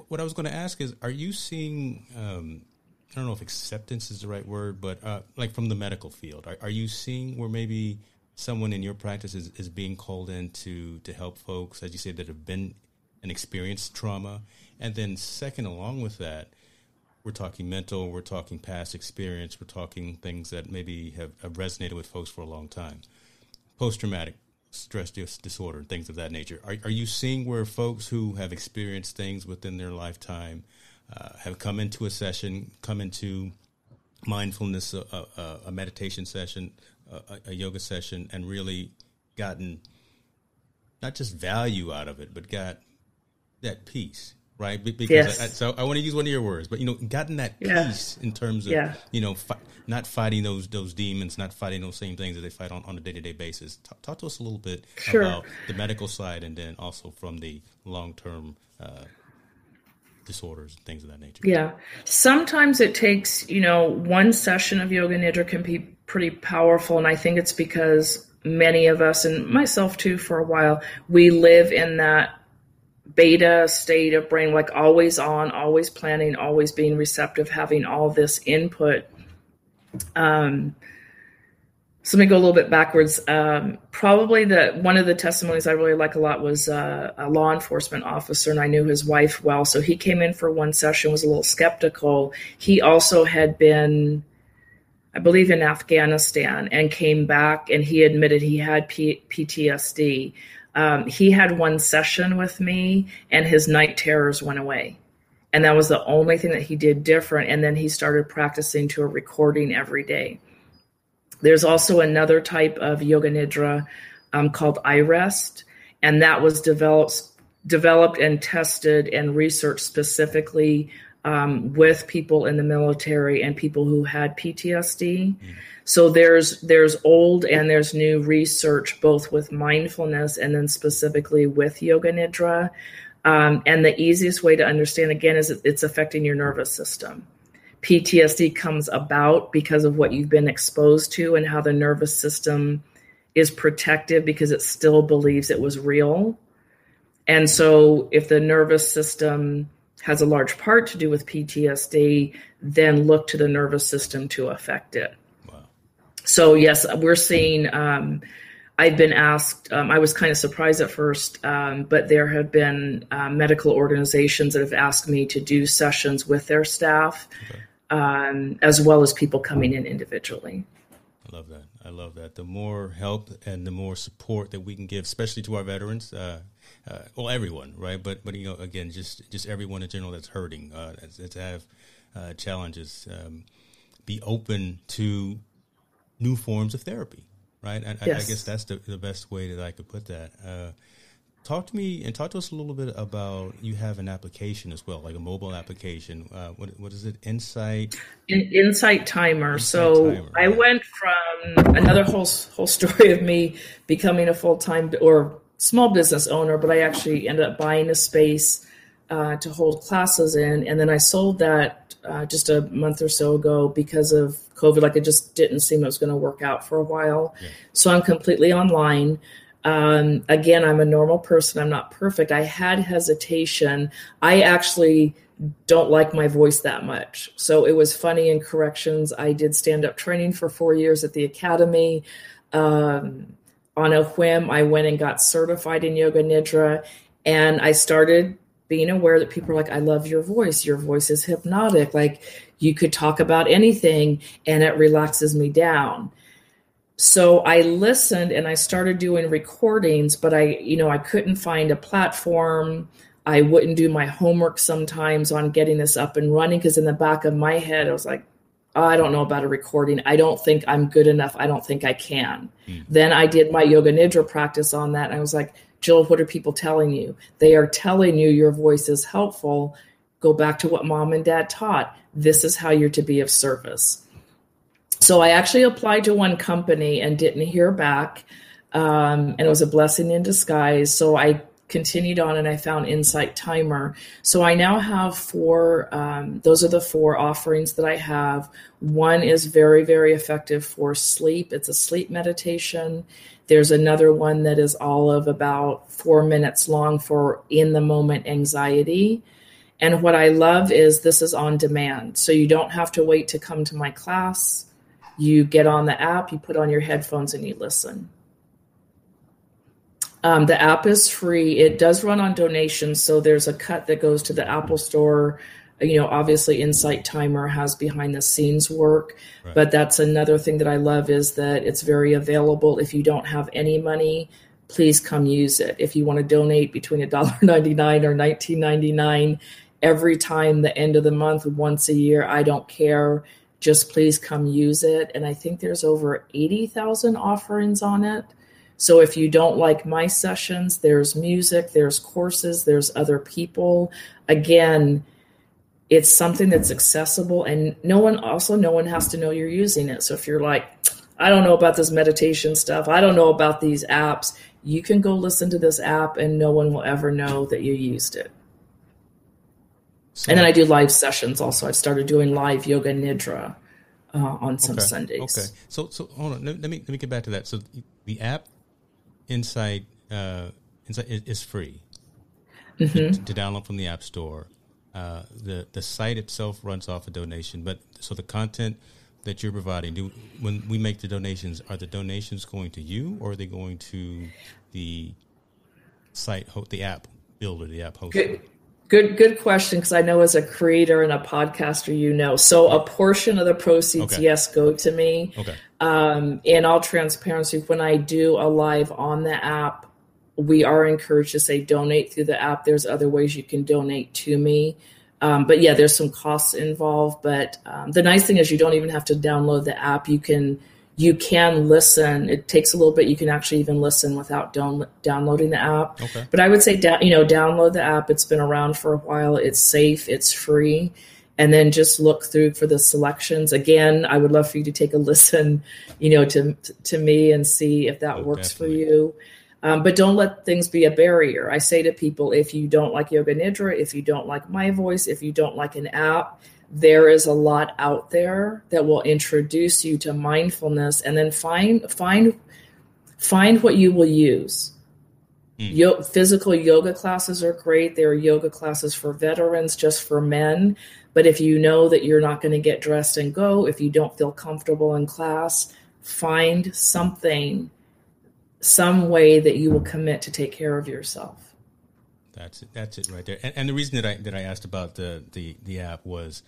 What I was going to ask is, are you seeing? Um, I don't know if acceptance is the right word, but uh, like from the medical field, are, are you seeing where maybe someone in your practice is, is being called in to to help folks, as you said, that have been and experienced trauma and then, second, along with that, we're talking mental, we're talking past experience, we're talking things that maybe have, have resonated with folks for a long time. Post traumatic stress disorder, and things of that nature. Are, are you seeing where folks who have experienced things within their lifetime uh, have come into a session, come into mindfulness, a, a, a meditation session, a yoga session, and really gotten not just value out of it, but got that peace? Right? Because yes. I, so I want to use one of your words, but you know, gotten that yeah. peace in terms of yeah. you know fi- not fighting those those demons, not fighting those same things that they fight on, on a day to day basis. Talk, talk, to us a little bit sure. about the medical side, and then also from the long term. Uh, disorders and things of that nature. Yeah. Sometimes it takes, you know, one session of yoga nidra can be pretty powerful and I think it's because many of us and myself too for a while, we live in that beta state of brain, like always on, always planning, always being receptive, having all this input. Um, so let me go a little bit backwards. Um, probably the one of the testimonies I really like a lot was uh, a law enforcement officer, and I knew his wife well. So he came in for one session, was a little skeptical. He also had been, I believe, in Afghanistan and came back, and he admitted he had P- PTSD. Um, he had one session with me, and his night terrors went away. And that was the only thing that he did different. And then he started practicing to a recording every day. There's also another type of yoga nidra um, called rest, and that was developed developed and tested and researched specifically um, with people in the military and people who had PTSD. Mm. So there's there's old and there's new research both with mindfulness and then specifically with yoga nidra. Um, and the easiest way to understand again is it's affecting your nervous system. PTSD comes about because of what you've been exposed to and how the nervous system is protective because it still believes it was real. And so, if the nervous system has a large part to do with PTSD, then look to the nervous system to affect it. Wow. So, yes, we're seeing. Um, I've been asked, um, I was kind of surprised at first, um, but there have been uh, medical organizations that have asked me to do sessions with their staff. Okay um, as well as people coming in individually. I love that. I love that. The more help and the more support that we can give, especially to our veterans, uh, uh, well, everyone, right? But but you know, again, just just everyone in general that's hurting, uh, to have uh, challenges, um, be open to new forms of therapy, right? And yes. I, I, guess that's the, the best way that I could put that. Uh, talk to me and talk to us a little bit about you have an application as well like a mobile application uh, what, what is it insight In, insight timer insight so timer. i went from another whole whole story of me becoming a full-time or small business owner but i actually ended up buying a space uh, to hold classes in and then i sold that uh, just a month or so ago because of covid like it just didn't seem it was going to work out for a while yeah. so i'm completely online um, again, I'm a normal person. I'm not perfect. I had hesitation. I actually don't like my voice that much. So it was funny in corrections. I did stand up training for four years at the academy. Um, on a whim, I went and got certified in Yoga Nidra. And I started being aware that people are like, I love your voice. Your voice is hypnotic. Like you could talk about anything and it relaxes me down so I listened and I started doing recordings, but I, you know, I couldn't find a platform. I wouldn't do my homework sometimes on getting this up and running because in the back of my head, I was like, I don't know about a recording. I don't think I'm good enough. I don't think I can. Mm. Then I did my yoga nidra practice on that. And I was like, Jill, what are people telling you? They are telling you your voice is helpful. Go back to what mom and dad taught. This is how you're to be of service. So I actually applied to one company and didn't hear back. Um, and it was a blessing in disguise. So I continued on and I found Insight Timer. So I now have four, um, those are the four offerings that I have. One is very, very effective for sleep, it's a sleep meditation. There's another one that is all of about four minutes long for in the moment anxiety. And what I love is this is on demand. So you don't have to wait to come to my class. You get on the app, you put on your headphones, and you listen. Um, the app is free. It does run on donations, so there's a cut that goes to the Apple Store. You know, obviously, Insight Timer has behind the scenes work, right. but that's another thing that I love is that it's very available. If you don't have any money, please come use it. If you want to donate between $1.99 or $19.99 every time the end of the month, once a year, I don't care just please come use it. And I think there's over 80,000 offerings on it. So if you don't like my sessions, there's music, there's courses, there's other people. Again, it's something that's accessible and no one also no one has to know you're using it. So if you're like, I don't know about this meditation stuff, I don't know about these apps, you can go listen to this app and no one will ever know that you used it. So, and then I do live sessions also. I've started doing live yoga nidra uh, on some okay, Sundays. Okay. So so hold on. Let, let, me let me get back to that. So the app Insight uh, Insight is, free. mm-hmm. to, to, download from the App Store. Uh, the the site itself runs off a donation, but so the content that you're providing, do when we make the donations, are the donations going to you or are they going to the site, the app builder, the app host? Good, good, good question. Because I know as a creator and a podcaster, you know, so a portion of the proceeds, okay. yes, go to me. Okay. Um, in all transparency, when I do a live on the app, we are encouraged to say donate through the app. There's other ways you can donate to me. Um, but yeah, there's some costs involved. But um, the nice thing is you don't even have to download the app. You can you can listen. It takes a little bit. You can actually even listen without down, downloading the app. Okay. But I would say, da- you know, download the app. It's been around for a while. It's safe. It's free. And then just look through for the selections. Again, I would love for you to take a listen, you know, to to me and see if that oh, works definitely. for you. Um, but don't let things be a barrier. I say to people, if you don't like Yoga Nidra, if you don't like my voice, if you don't like an app, there is a lot out there that will introduce you to mindfulness, and then find find find what you will use. Mm. Yo- physical yoga classes are great. There are yoga classes for veterans, just for men. But if you know that you're not going to get dressed and go, if you don't feel comfortable in class, find something some way that you will commit to take care of yourself. That's it. That's it right there. And, and, the reason that I that I asked about the, the the app was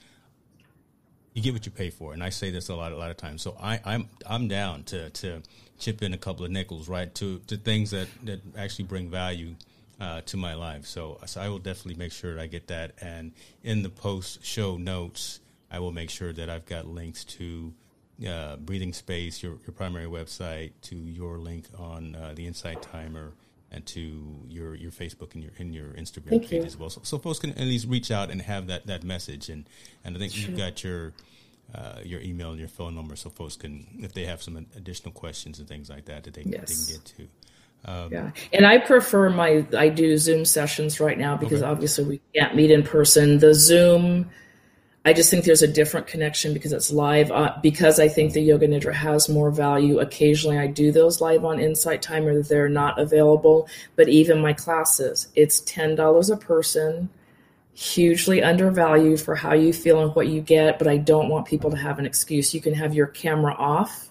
you get what you pay for, and I say this a lot a lot of times. So I, I'm I'm down to to chip in a couple of nickels, right, to to things that that actually bring value. Uh, to my life, so, so I will definitely make sure I get that. And in the post show notes, I will make sure that I've got links to uh, breathing space, your, your primary website, to your link on uh, the Insight Timer, and to your, your Facebook and your and your Instagram Thank page you. as well. So, so folks can at least reach out and have that, that message. And and I think sure. you've got your uh, your email and your phone number, so folks can, if they have some additional questions and things like that, that they, yes. they can get to. Um, yeah, and I prefer my I do Zoom sessions right now because okay. obviously we can't meet in person. The Zoom I just think there's a different connection because it's live. Uh, because I think the Yoga Nidra has more value. Occasionally, I do those live on Insight Timer. They're not available, but even my classes, it's ten dollars a person. Hugely undervalued for how you feel and what you get, but I don't want people to have an excuse. You can have your camera off.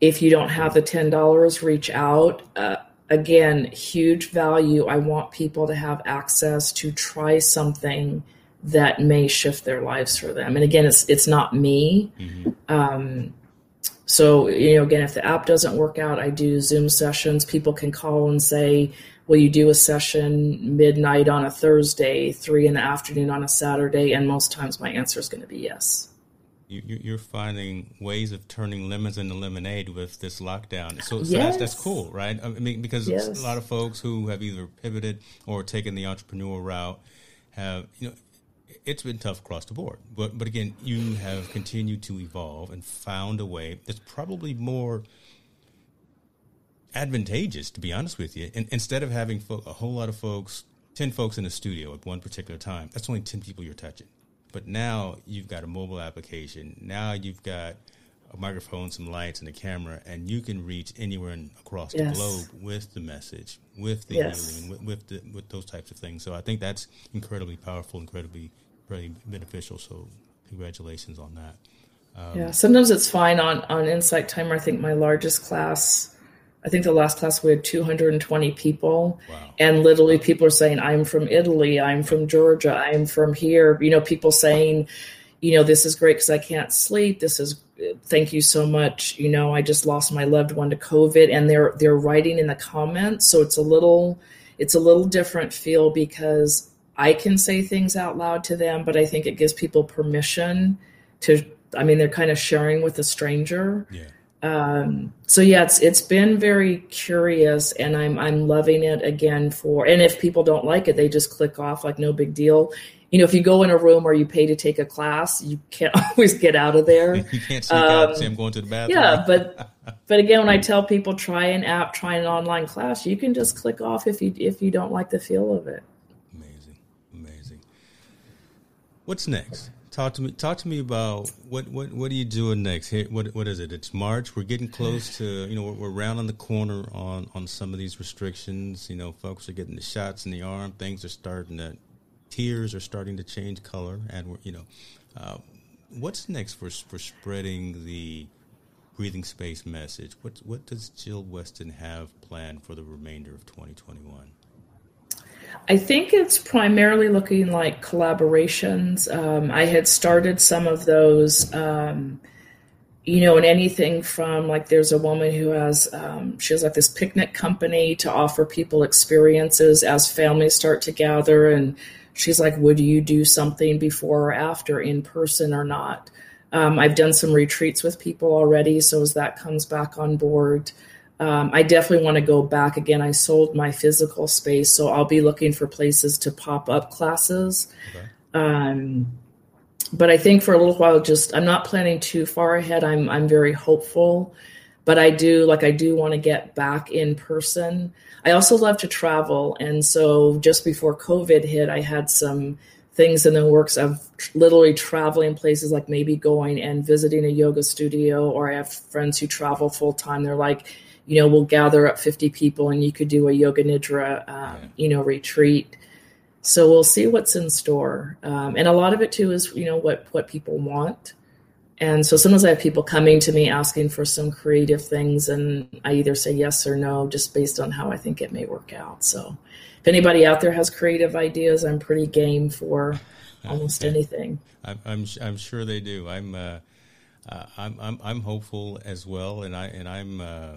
If you don't have the ten dollars, reach out. Uh, again, huge value. I want people to have access to try something that may shift their lives for them. And again, it's it's not me. Mm-hmm. Um, so you know, again, if the app doesn't work out, I do Zoom sessions. People can call and say, "Will you do a session midnight on a Thursday, three in the afternoon on a Saturday?" And most times, my answer is going to be yes. You, are finding ways of turning lemons into lemonade with this lockdown. So, so yes. that's, that's cool, right? I mean, because yes. a lot of folks who have either pivoted or taken the entrepreneurial route have, you know, it's been tough across the board. But but again, you have continued to evolve and found a way that's probably more advantageous, to be honest with you. And instead of having fo- a whole lot of folks, ten folks in a studio at one particular time, that's only ten people you're touching. But now you've got a mobile application. Now you've got a microphone, some lights, and a camera, and you can reach anywhere in, across yes. the globe with the message, with the yes. healing, with with, the, with, those types of things. So I think that's incredibly powerful, incredibly really beneficial. So congratulations on that. Um, yeah, sometimes it's fine on on Insight Timer. I think my largest class, I think the last class we had 220 people, wow. and literally people are saying, "I'm from Italy. I'm from Georgia. I'm from here." You know, people saying, "You know, this is great because I can't sleep. This is thank you so much. You know, I just lost my loved one to COVID," and they're they're writing in the comments, so it's a little it's a little different feel because I can say things out loud to them, but I think it gives people permission to. I mean, they're kind of sharing with a stranger. Yeah. Um, so yeah, it's it's been very curious, and I'm I'm loving it again. For and if people don't like it, they just click off like no big deal. You know, if you go in a room or you pay to take a class, you can't always get out of there. you can't sneak um, out say I'm going to the bathroom. Yeah, but but again, when I tell people try an app, try an online class, you can just click off if you if you don't like the feel of it. What's next? Talk to me. Talk to me about what what what are you doing next? What what is it? It's March. We're getting close to you know we're, we're round the corner on on some of these restrictions. You know, folks are getting the shots in the arm. Things are starting to tears are starting to change color, and you know, uh, what's next for for spreading the breathing space message? What what does Jill Weston have planned for the remainder of 2021? I think it's primarily looking like collaborations. Um, I had started some of those, um, you know, and anything from like there's a woman who has, um, she has like this picnic company to offer people experiences as families start to gather. And she's like, would you do something before or after in person or not? Um, I've done some retreats with people already. So as that comes back on board, um, I definitely want to go back again. I sold my physical space, so I'll be looking for places to pop up classes. Okay. Um, but I think for a little while, just I'm not planning too far ahead. I'm I'm very hopeful, but I do like I do want to get back in person. I also love to travel, and so just before COVID hit, I had some things in the works of literally traveling places like maybe going and visiting a yoga studio or i have friends who travel full time they're like you know, we'll gather up 50 people and you could do a yoga nidra, um, yeah. you know, retreat. So we'll see what's in store. Um, and a lot of it too is, you know, what, what people want. And so sometimes I have people coming to me asking for some creative things and I either say yes or no, just based on how I think it may work out. So if anybody out there has creative ideas, I'm pretty game for almost anything. I'm, I'm, I'm sure they do. I'm, uh, uh, I'm, I'm, I'm hopeful as well. And I, and I'm, uh,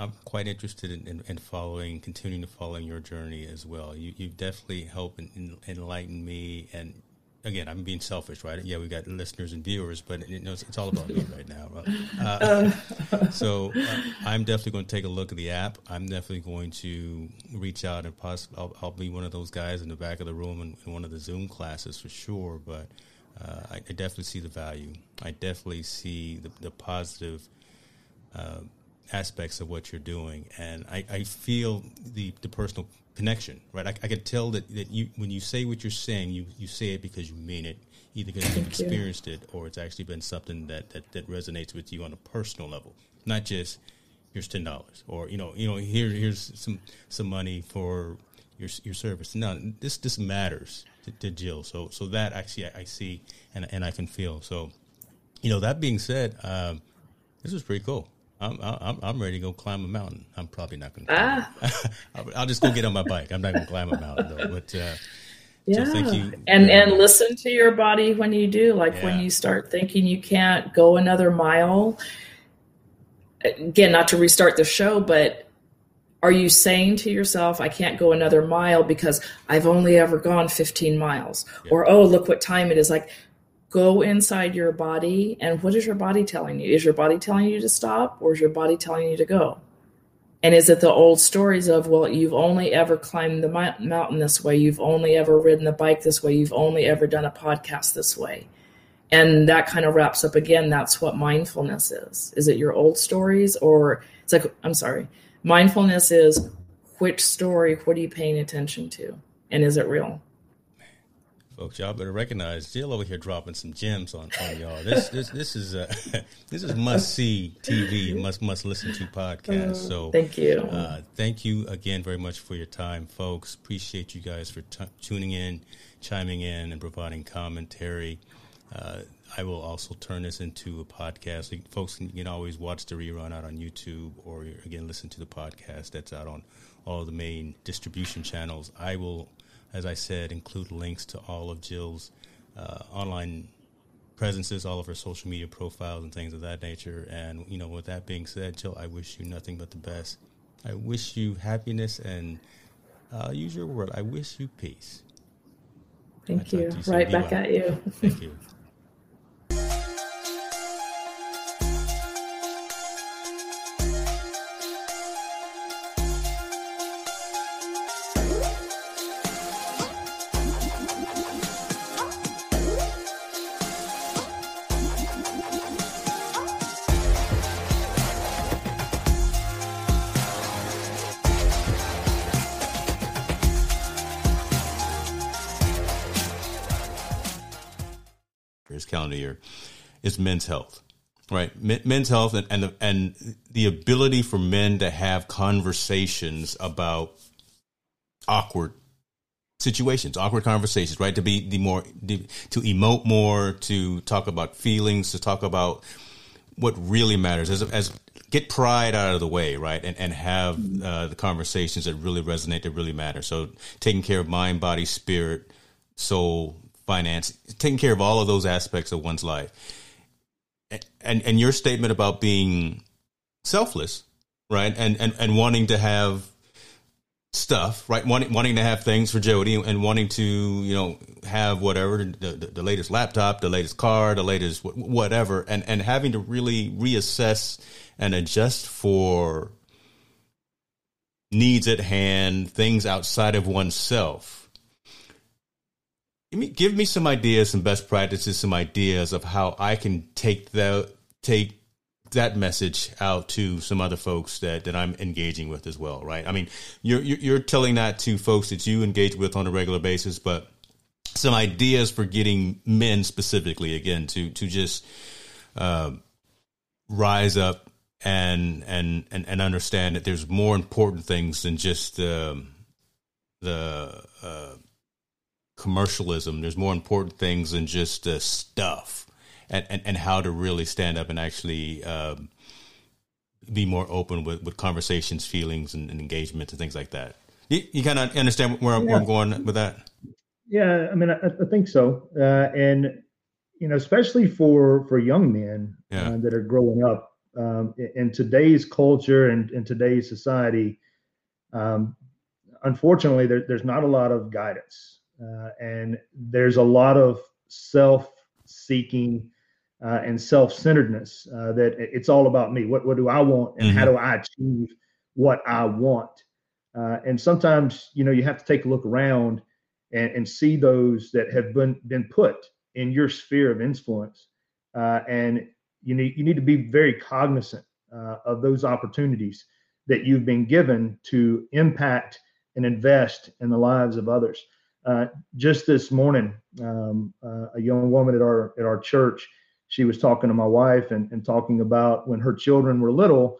I'm quite interested in, in, in, following, continuing to follow your journey as well. You, you definitely helped and enlighten me. And again, I'm being selfish, right? Yeah, we got listeners and viewers, but you know, it's, it's all about me right now. Uh, so uh, I'm definitely going to take a look at the app. I'm definitely going to reach out and possibly I'll, I'll, be one of those guys in the back of the room in, in one of the Zoom classes for sure. But uh, I, I, definitely see the value. I definitely see the, the positive. Uh, aspects of what you're doing, and I, I feel the the personal connection, right? I, I can tell that, that you when you say what you're saying, you you say it because you mean it, either because you've experienced you. it or it's actually been something that, that that resonates with you on a personal level, not just here's ten dollars or you know you know here here's some some money for your your service. No, this this matters to, to Jill. So so that actually I, I, see and and I can feel. So you know that being said, um, this was pretty cool. I'm I'm I'm ready to go climb a mountain. I'm probably not going to. Ah. I'll, I'll, just go get on my bike. I'm not going to climb a mountain though. But uh, yeah, so thank you. And and listen to your body when you do. Like yeah. when you start thinking you can't go another mile. Again, not to restart the show, but are you saying to yourself, I can't go another mile because I've only ever gone 15 miles? Yeah. Or, oh, look what time it is. Like, go inside your body and what is your body telling you? Is your body telling you to stop or is your body telling you to go? And is it the old stories of well you've only ever climbed the mountain this way you've only ever ridden the bike this way you've only ever done a podcast this way? And that kind of wraps up again that's what mindfulness is. Is it your old stories or it's like i'm sorry mindfulness is which story what are you paying attention to? And is it real folks. Y'all better recognize Jill over here dropping some gems on, on y'all. This this this is uh, this is must see TV, must must listen to podcast. So thank you, uh, thank you again very much for your time, folks. Appreciate you guys for t- tuning in, chiming in, and providing commentary. Uh, I will also turn this into a podcast. Folks can, can always watch the rerun out on YouTube or again listen to the podcast that's out on all the main distribution channels. I will as I said, include links to all of Jill's uh, online presences, all of her social media profiles, and things of that nature. And you know, with that being said, Jill, I wish you nothing but the best. I wish you happiness and uh, use your word. I wish you peace. Thank you. you right back at you. Thank you. is men's health, right? Men's health and and the, and the ability for men to have conversations about awkward situations, awkward conversations, right? To be the more to emote more, to talk about feelings, to talk about what really matters as as get pride out of the way, right? And and have uh, the conversations that really resonate, that really matter. So taking care of mind, body, spirit, soul, finance, taking care of all of those aspects of one's life. And and your statement about being selfless, right? And and and wanting to have stuff, right? Wanting wanting to have things for Jody and wanting to you know have whatever the, the, the latest laptop, the latest car, the latest whatever, and and having to really reassess and adjust for needs at hand, things outside of oneself. Give me, some ideas, some best practices, some ideas of how I can take the take that message out to some other folks that, that I'm engaging with as well, right? I mean, you're, you're telling that to folks that you engage with on a regular basis, but some ideas for getting men specifically again to to just uh, rise up and, and and and understand that there's more important things than just um, the uh, commercialism. There's more important things than just the stuff and, and, and how to really stand up and actually um, be more open with, with conversations, feelings, and, and engagement and things like that. You, you kind of understand where, yeah. where, I'm going with that? Yeah, I mean, I, I think so. Uh, and, you know, especially for, for young men yeah. uh, that are growing up um, in, in, today's culture and in today's society, um, unfortunately, there, there's not a lot of guidance. Uh, and there's a lot of self seeking uh, and self-centeredness uh, that it's all about me. What, what do i want and mm-hmm. how do i achieve what i want? Uh, and sometimes you know you have to take a look around and, and see those that have been been put in your sphere of influence. Uh, and you need you need to be very cognizant uh, of those opportunities that you've been given to impact and invest in the lives of others uh, just this morning um, a young woman at our at our church she was talking to my wife and, and talking about when her children were little,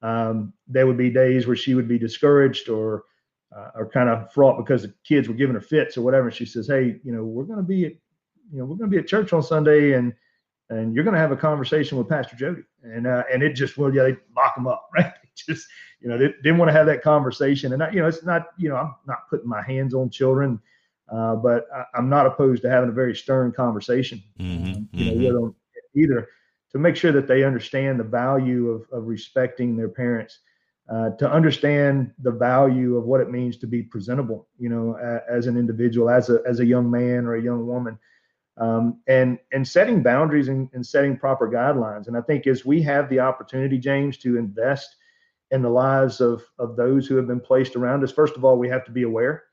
um, there would be days where she would be discouraged or uh, or kind of fraught because the kids were giving her fits or whatever. And she says, "Hey, you know, we're going to be, at, you know, we're going to be at church on Sunday, and and you're going to have a conversation with Pastor Jody." And uh, and it just well, yeah, they lock them up, right? just you know, they didn't want to have that conversation. And I, you know, it's not, you know, I'm not putting my hands on children. Uh, but I, am not opposed to having a very stern conversation. Mm-hmm, you know, mm-hmm. either to make sure that they understand the value of, of respecting their parents uh, to understand the value of what it means to be presentable you know as an individual as a as a young man or a young woman. Um, and and setting boundaries and, and setting proper guidelines. And i think as we have the opportunity james to invest in the lives of of those who have been placed around us first of all we have to be aware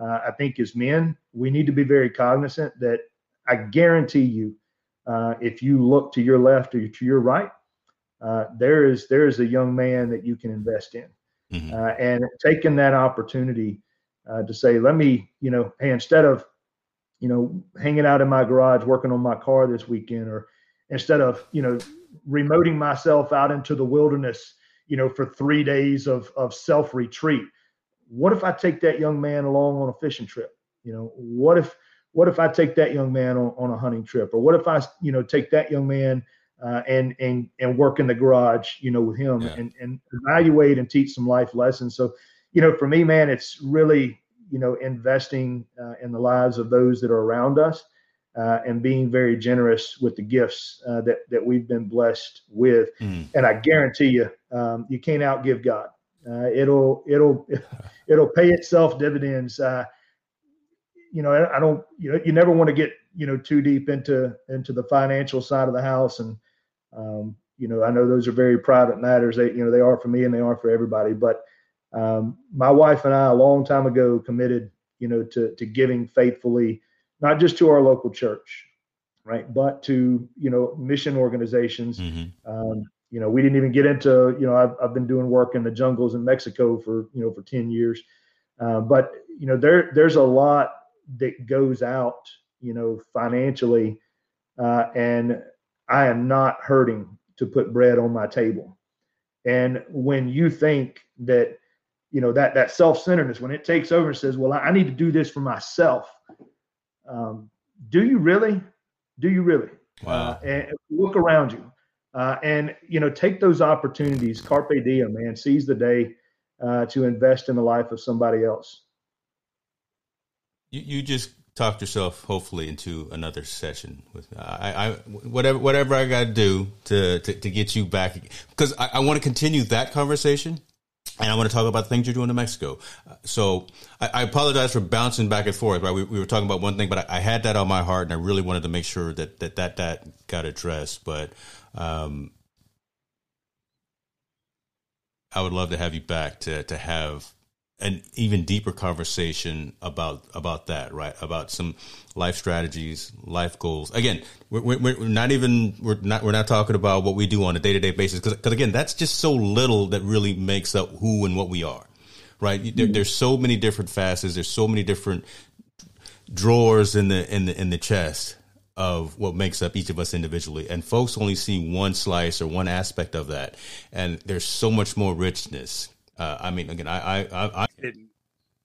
uh, i think as men we need to be very cognizant that i guarantee you uh, if you look to your left or to your right, uh, there is there is a young man that you can invest in, mm-hmm. uh, and taking that opportunity uh, to say, let me, you know, hey, instead of, you know, hanging out in my garage working on my car this weekend, or instead of, you know, remoting myself out into the wilderness, you know, for three days of of self retreat, what if I take that young man along on a fishing trip? You know, what if what if I take that young man on, on a hunting trip, or what if I, you know, take that young man uh, and and and work in the garage, you know, with him yeah. and and evaluate and teach some life lessons. So, you know, for me, man, it's really you know investing uh, in the lives of those that are around us. Uh, and being very generous with the gifts uh, that that we've been blessed with, mm. and I guarantee you, um, you can't outgive God. Uh, it'll it'll it'll pay itself dividends. Uh, you know, I don't, you know, you never want to get, you know, too deep into into the financial side of the house, and um, you know, I know those are very private matters. They, you know, they are for me and they are for everybody. But um, my wife and I, a long time ago, committed, you know, to to giving faithfully, not just to our local church, right, but to you know mission organizations. Mm-hmm. Um, you know, we didn't even get into, you know, I've, I've been doing work in the jungles in Mexico for, you know, for 10 years. Uh, but, you know, there, there's a lot that goes out, you know, financially uh, and I am not hurting to put bread on my table. And when you think that, you know, that that self-centeredness, when it takes over and says, "Well, I need to do this for myself," um, do you really? Do you really? Wow. Uh, and look around you, uh, and you know, take those opportunities. Carpe diem, man. Seize the day uh, to invest in the life of somebody else. You you just talked yourself hopefully into another session with I, I whatever whatever I got to do to to get you back because I, I want to continue that conversation and I want to talk about the things you're doing in Mexico. So I, I apologize for bouncing back and forth. Right, we, we were talking about one thing, but I, I, had that on my heart, and I really wanted to make sure that that that, that got addressed. But um, I would love to have you back to to have an even deeper conversation about about that, right? About some life strategies, life goals. Again, we're, we're, we're not even we're not we're not talking about what we do on a day to day basis because again, that's just so little that really makes up who and what we are, right? Mm-hmm. There, there's so many different facets. There's so many different drawers in the in the in the chest of what makes up each of us individually. And folks only see one slice or one aspect of that. And there's so much more richness uh, I mean, again, I, I, I, I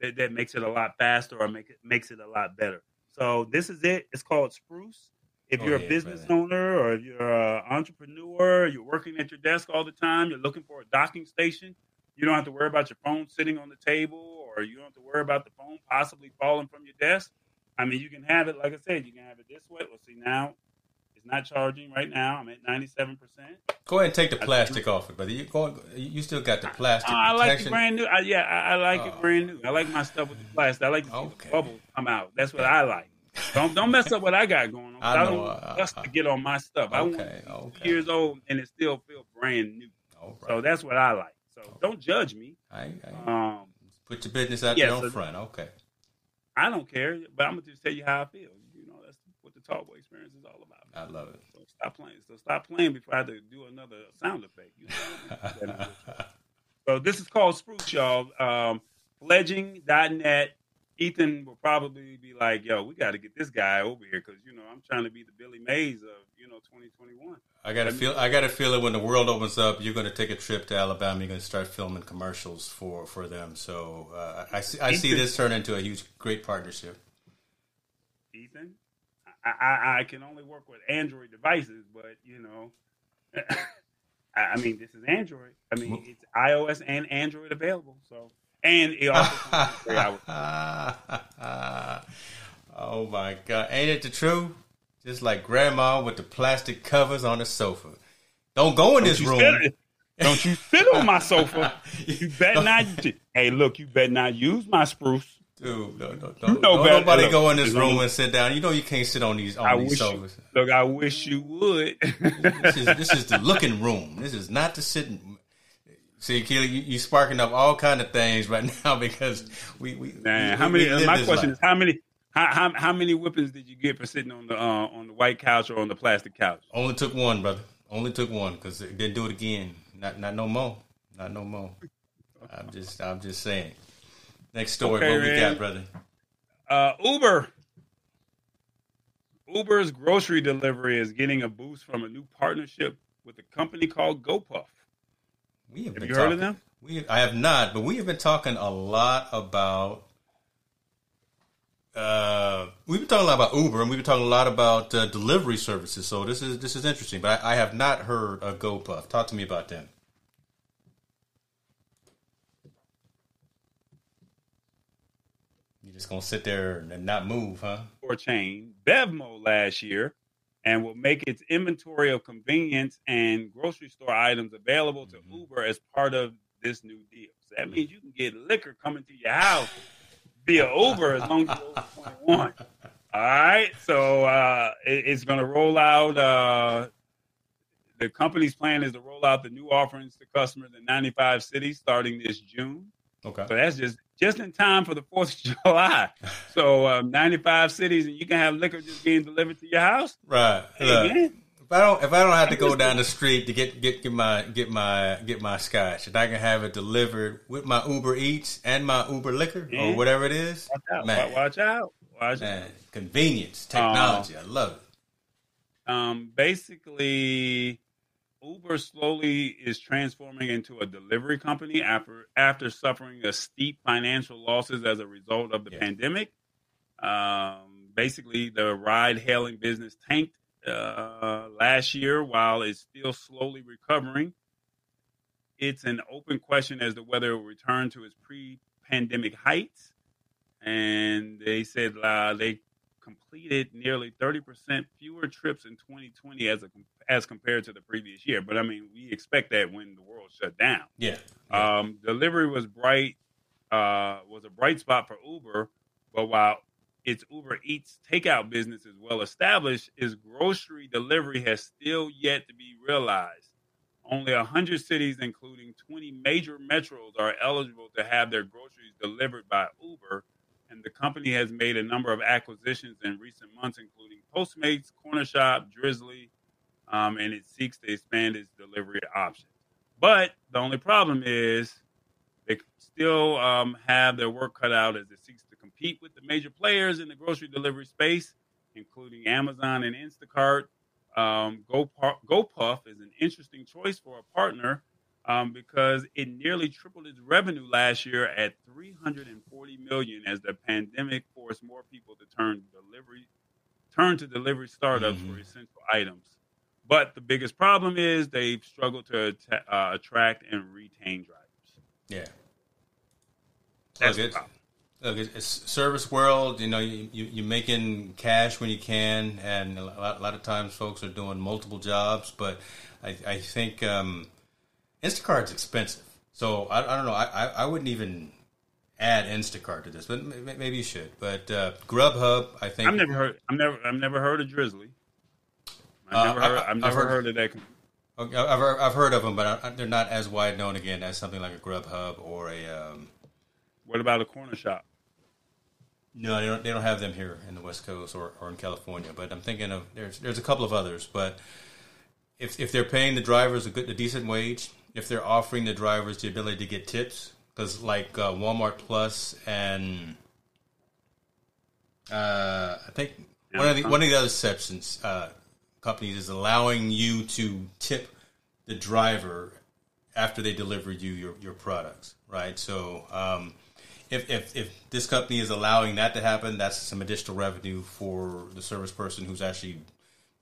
it, that makes it a lot faster or make it makes it a lot better. So this is it. It's called Spruce. If oh, you're yeah, a business brother. owner or if you're an entrepreneur, you're working at your desk all the time, you're looking for a docking station. You don't have to worry about your phone sitting on the table, or you don't have to worry about the phone possibly falling from your desk. I mean, you can have it, like I said, you can have it this way. We'll see now it's not charging right now. I'm at 97%. Go ahead and take the plastic off it, brother. You go, you still got the plastic. I, I like it brand new. I, yeah, I, I like it oh. brand new. I like my stuff with the plastic. I like to okay. the bubbles come out. That's what I like. Don't don't mess up what I got going on. I, I don't want dust uh, to get on my stuff. Okay, I want okay. years old and it still feel brand new. Right. So that's what I like. So don't judge me. I, I, um, put your business out yeah, there on so front. Okay. I don't care, but I'm gonna just tell you how I feel. You know, that's what the Talkboy experience is all about. I love it. So stop playing. So stop playing before I have to do another sound effect. You know so this is called Spruce, y'all. Um, fledging.net. Ethan will probably be like, "Yo, we got to get this guy over here because you know I'm trying to be the Billy Mays of you know 2021." I got to feel. I got to feel it when the world opens up. You're going to take a trip to Alabama. You're going to start filming commercials for for them. So uh, I see. I see this turn into a huge, great partnership. Ethan, I, I can only work with Android devices, but you know, I mean, this is Android. I mean, it's iOS and Android available. So, and it also three hours. oh my God! Ain't it the truth? Just like grandma with the plastic covers on the sofa. Don't go in Don't this room. Don't you sit on my sofa. You better not. Hey, look, you better not use my spruce. Dude, no, no, no, no nobody look, go in this room and sit down. You know you can't sit on these on I these sofas. You, look, I wish you would. this is this is the looking room. This is not the sitting. See, Keely, you, you sparking up all kind of things right now because we we. Man, we, how many? We my question life. is how many. How, how, how many whippings did you get for sitting on the uh, on the white couch or on the plastic couch? Only took one, brother. Only took one because didn't do it again. Not not no more. Not no more. I'm just I'm just saying. Next story. Okay, what man. we got, brother? Uh, Uber. Uber's grocery delivery is getting a boost from a new partnership with a company called GoPuff. We have, have you talking, heard of them? We I have not, but we have been talking a lot about. Uh, we've been talking a lot about Uber, and we've been talking a lot about uh, delivery services. So this is this is interesting, but I, I have not heard of GoPuff. Talk to me about them. You're just gonna sit there and not move, huh? Or chain Bevmo last year, and will make its inventory of convenience and grocery store items available to mm-hmm. Uber as part of this new deal. So that means you can get liquor coming to your house via Uber as long as you're over 21. All right, so uh, it, it's going to roll out. Uh, the company's plan is to roll out the new offerings to customers in 95 cities starting this June. Okay. So that's just just in time for the Fourth of July. So um, 95 cities, and you can have liquor just being delivered to your house. Right. Hey, if I don't, if I don't have to go down the street to get get get my get my get my scotch, and I can have it delivered with my Uber Eats and my Uber Liquor or whatever it is, watch out, man. Watch out, watch man. Out. Convenience, technology, uh, I love it. Um, basically, Uber slowly is transforming into a delivery company after after suffering a steep financial losses as a result of the yeah. pandemic. Um, basically, the ride-hailing business tanked uh, last year, while it's still slowly recovering. It's an open question as to whether it will return to its pre-pandemic heights. And they said uh, they completed nearly 30% fewer trips in 2020 as a as compared to the previous year. But I mean, we expect that when the world shut down. Yeah. yeah. Um, delivery was bright uh, was a bright spot for Uber, but while its Uber Eats takeout business is well established, its grocery delivery has still yet to be realized. Only 100 cities, including 20 major metros, are eligible to have their groceries delivered by Uber and the company has made a number of acquisitions in recent months, including Postmates, Cornershop, Drizly, um, and it seeks to expand its delivery options. But the only problem is they still um, have their work cut out as it seeks to compete with the major players in the grocery delivery space, including Amazon and Instacart. Um, GoPuff is an interesting choice for a partner um, because it nearly tripled its revenue last year at 340 million as the pandemic forced more people to turn delivery turn to delivery startups mm-hmm. for essential items. But the biggest problem is they've struggled to uh, attract and retain drivers. Yeah. That's Look, it's, look, it's service world. You know, you, you, are making cash when you can, and a lot, a lot, of times folks are doing multiple jobs. But I, I think um, Instacart's expensive, so I, I don't know. I, I, wouldn't even add Instacart to this, but maybe you should. But uh, Grubhub, I think I've never heard. I've never. I've never heard of Drizly. I've never, uh, heard, I've never heard, heard, of that. Okay, I've, I've heard of them, but they're not as wide known again as something like a Grubhub or a. Um, what about a corner shop? No, they don't. They don't have them here in the West Coast or, or in California. But I'm thinking of there's there's a couple of others. But if if they're paying the drivers a good a decent wage, if they're offering the drivers the ability to get tips, because like uh, Walmart Plus and uh, I think one of the one of the other substance uh, companies is allowing you to tip the driver after they deliver you your, your products, right? So um, if, if if this company is allowing that to happen, that's some additional revenue for the service person who's actually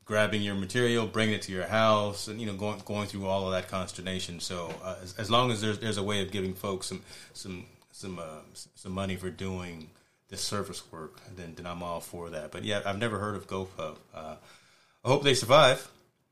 grabbing your material, bringing it to your house, and you know going going through all of that consternation. So uh, as, as, long as there's there's a way of giving folks some some some uh, some money for doing this service work, then then I'm all for that. But yeah, I've never heard of GoPuff. Uh, I hope they survive.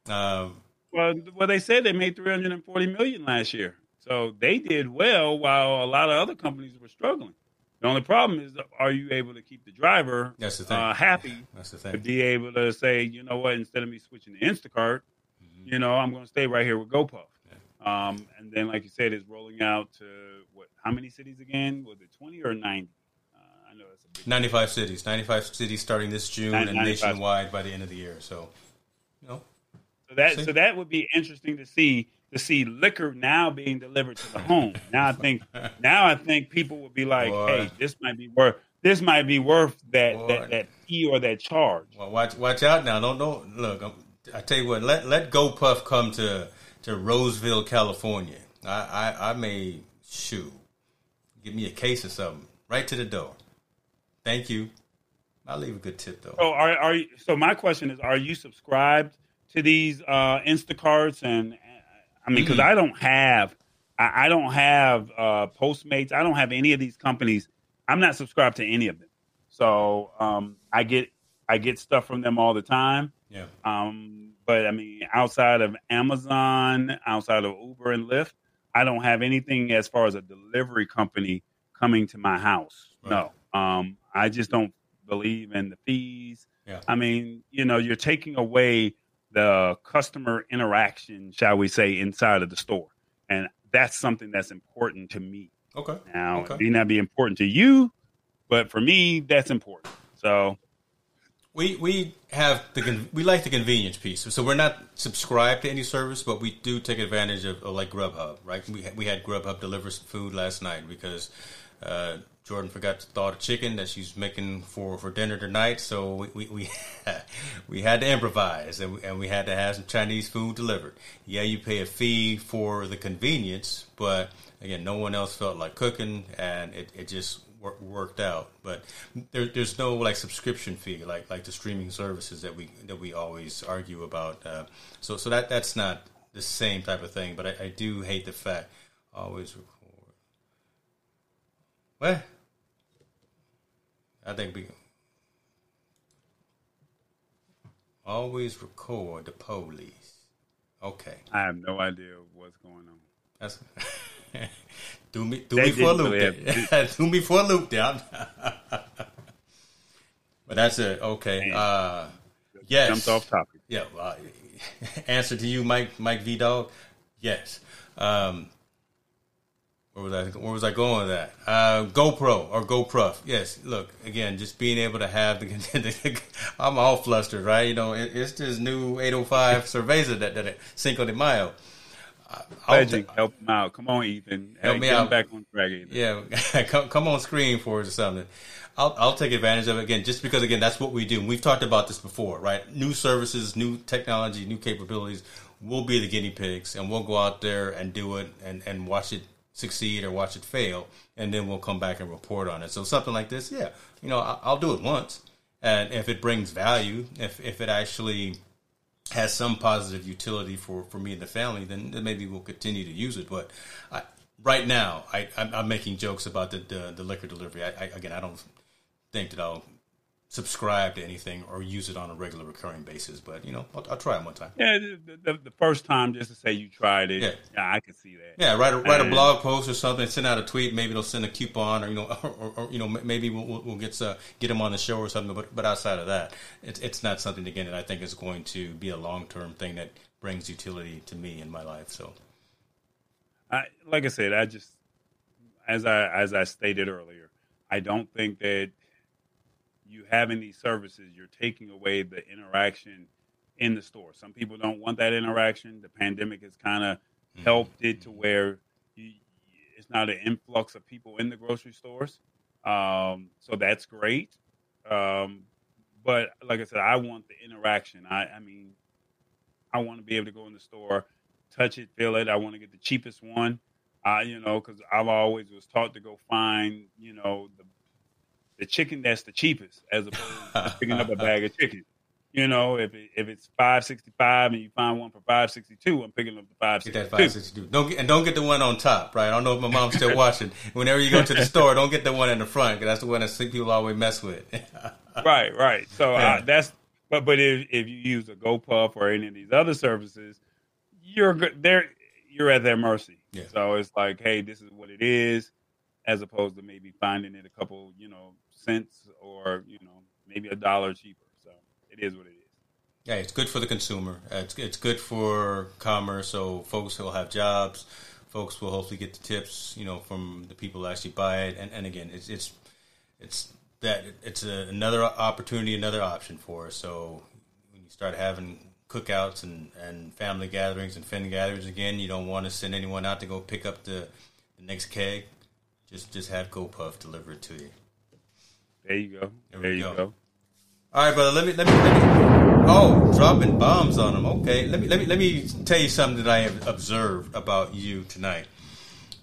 Um, well, well, they said they made 340 million last year, so they did well, while a lot of other companies were struggling. The only problem is, are you able to keep the driver That's the thing. Uh, happy? That's the thing. To be able to say, you know what, instead of me switching to Instacart, mm-hmm. you know, I'm going to stay right here with GoPuff. Yeah. Um, and then, like you said, it's rolling out to what? How many cities again? Was it 20 or 90? Uh, I know that's a big 95 cities. 95 cities starting this June and nationwide by the end of the year. So, you know. So that, so that would be interesting to see to see liquor now being delivered to the home. Now I think now I think people will be like, Boy. hey, this might be worth this might be worth that that, that fee or that charge. Well, watch watch out now. Don't don't look. I'm, I tell you what. Let let GoPuff come to to Roseville, California. I I, I may shoot. Give me a case or something right to the door. Thank you. I'll leave a good tip though. So are are you, so my question is, are you subscribed to these uh, Instacarts and I mean, because mm-hmm. I don't have, I, I don't have uh, Postmates. I don't have any of these companies. I'm not subscribed to any of them. So um, I get I get stuff from them all the time. Yeah. Um, but I mean, outside of Amazon, outside of Uber and Lyft, I don't have anything as far as a delivery company coming to my house. Right. No. Um, I just don't believe in the fees. Yeah. I mean, you know, you're taking away the customer interaction, shall we say, inside of the store. And that's something that's important to me. Okay. Now, okay. it may not be important to you, but for me, that's important. So we we have the we like the convenience piece. So we're not subscribed to any service, but we do take advantage of, of like Grubhub, right? We we had Grubhub deliver some food last night because Uh, Jordan forgot to thaw the chicken that she's making for, for dinner tonight, so we we we, we had to improvise and we, and we had to have some Chinese food delivered. Yeah, you pay a fee for the convenience, but again, no one else felt like cooking, and it, it just wor- worked out. But there, there's no like subscription fee like like the streaming services that we that we always argue about. Uh, so so that that's not the same type of thing. But I, I do hate the fact always record. What? I think we always record the police. Okay. I have no idea what's going on. That's do me do me for a loop. Really do me for a loop, down. but that's it. Okay. Uh, yes. Jumped off topic. Yeah. Uh, answer to you, Mike Mike V Dog. Yes. Um, where was I? Where was I going with that? Uh, GoPro or GoPro? Yes. Look again, just being able to have the. I'm all flustered, right? You know, it, it's this new 805 Cerveza that that Cinco de Mayo. Legend, help him out. Come on, Ethan. Help hey, me out. back on track. Ethan. Yeah, come, come on screen for us or something. I'll, I'll take advantage of it again, just because again that's what we do. we've talked about this before, right? New services, new technology, new capabilities. We'll be the guinea pigs, and we'll go out there and do it, and and watch it succeed or watch it fail, and then we'll come back and report on it. So something like this, yeah, you know, I'll do it once, and if it brings value, if if it actually has some positive utility for, for me and the family, then, then maybe we'll continue to use it. But I, right now, I, I'm, making jokes about the the, the liquor delivery. I, I, again, I don't think that I'll subscribe to anything or use it on a regular recurring basis. But you know, I'll, I'll try it one time. Yeah, the, the, the, first time just to say you tried it. Yeah, yeah I can see that. Yeah, write a, write a blog post or something. Send out a tweet. Maybe they'll send a coupon, or you know, or, or, or you know, maybe we'll, we'll get uh, get them on the show or something. But but outside of that, it's it's not something again that I think is going to be a long term thing that brings utility to me in my life. So, I like I said, I just as I as I stated earlier, I don't think that you having these services, you're taking away the interaction in the store. Some people don't want that interaction. The pandemic has kind of mm-hmm. helped it to where you, it's not an influx of people in the grocery stores. Um, so that's great. Um, but like I said, I want the interaction. I, I mean, I want to be able to go in the store, touch it, feel it. I want to get the cheapest one. I, you know, because I've always was taught to go find, you know, the the chicken that's the cheapest as opposed to picking up a bag of chicken. You know, if it, if it's five sixty five and you find one for five sixty two, I'm picking up the five sixty two. Five sixty two. Don't get, and don't get the one on top, right? I don't know if my mom's still watching. Whenever you go to the store, don't get the one in the front because that's the one that sick people always mess with. right, right. So uh, that's but but if if you use a GoPuff or any of these other services, you're good. There, you're at their mercy. Yeah. So it's like, hey, this is what it is, as opposed to maybe finding it a couple, you know, cents or you know maybe a dollar cheaper. So it is what it is. Yeah, it's good for the consumer. It's it's good for commerce. So folks will have jobs. Folks will hopefully get the tips, you know, from the people who actually buy it. And and again, it's it's it's that it's a, another opportunity, another option for us. So when you start having cookouts and, and family gatherings and fin gatherings again, you don't want to send anyone out to go pick up the, the next keg. Just just have GoPuff deliver it to you. There you go. There, there you go. go. All right, brother. Let me let me let me. Oh, dropping bombs on them. Okay. Let me let me let me tell you something that I have observed about you tonight.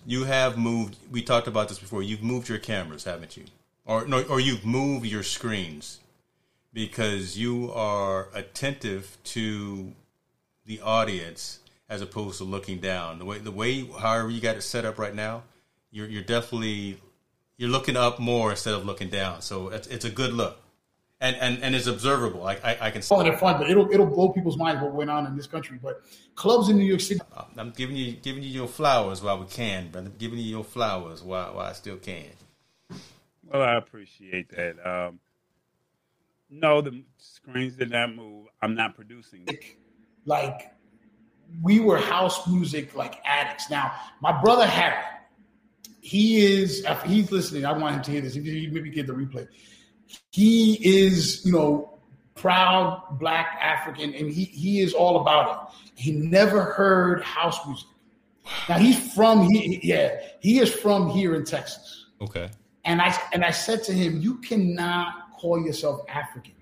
You have moved. We talked about this before. You've moved your cameras, haven't you? Or no, or you've moved your screens because you are attentive to the audience as opposed to looking down. The way the way however you got it set up right now, you're you're definitely you're looking up more instead of looking down. So it's, it's a good look. And, and, and it's observable. I, I, I can. Oh, they're fun, but it'll it'll blow people's minds what went on in this country. But clubs in New York City. I'm giving you giving you your flowers while we can, brother. I'm giving you your flowers while, while I still can. Well, I appreciate that. Um, no, the screens did not move. I'm not producing. Like we were house music like addicts. Now, my brother Harry, he is if he's listening. I want him to hear this. He maybe get the replay. He is, you know, proud black African, and he he is all about it. He never heard house music. Now he's from he yeah he is from here in Texas. Okay. And I and I said to him, you cannot call yourself African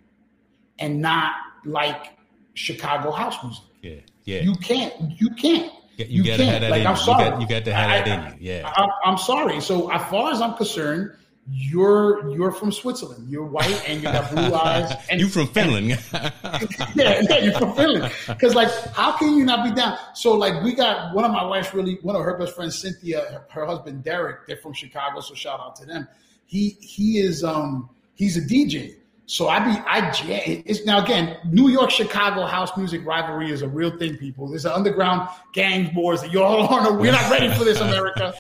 and not like Chicago house music. Yeah, yeah. You can't. You can't. You, you can't. have that like, in I'm you. Sorry. You got, you got to have I, that in you. Yeah. I, am sorry. So as far as I'm concerned, you're you're from Switzerland. You're white and you got blue eyes. And you from Finland. yeah, yeah, you're from Finland. Because like, how can you not be down? So like, we got one of my wife's really one of her best friends, Cynthia, her husband Derek. They're from Chicago, so shout out to them. He he is um he's a DJ. So I be I it's now again New York Chicago house music rivalry is a real thing. People, there's an underground gang wars that you all are. We're not ready for this, America.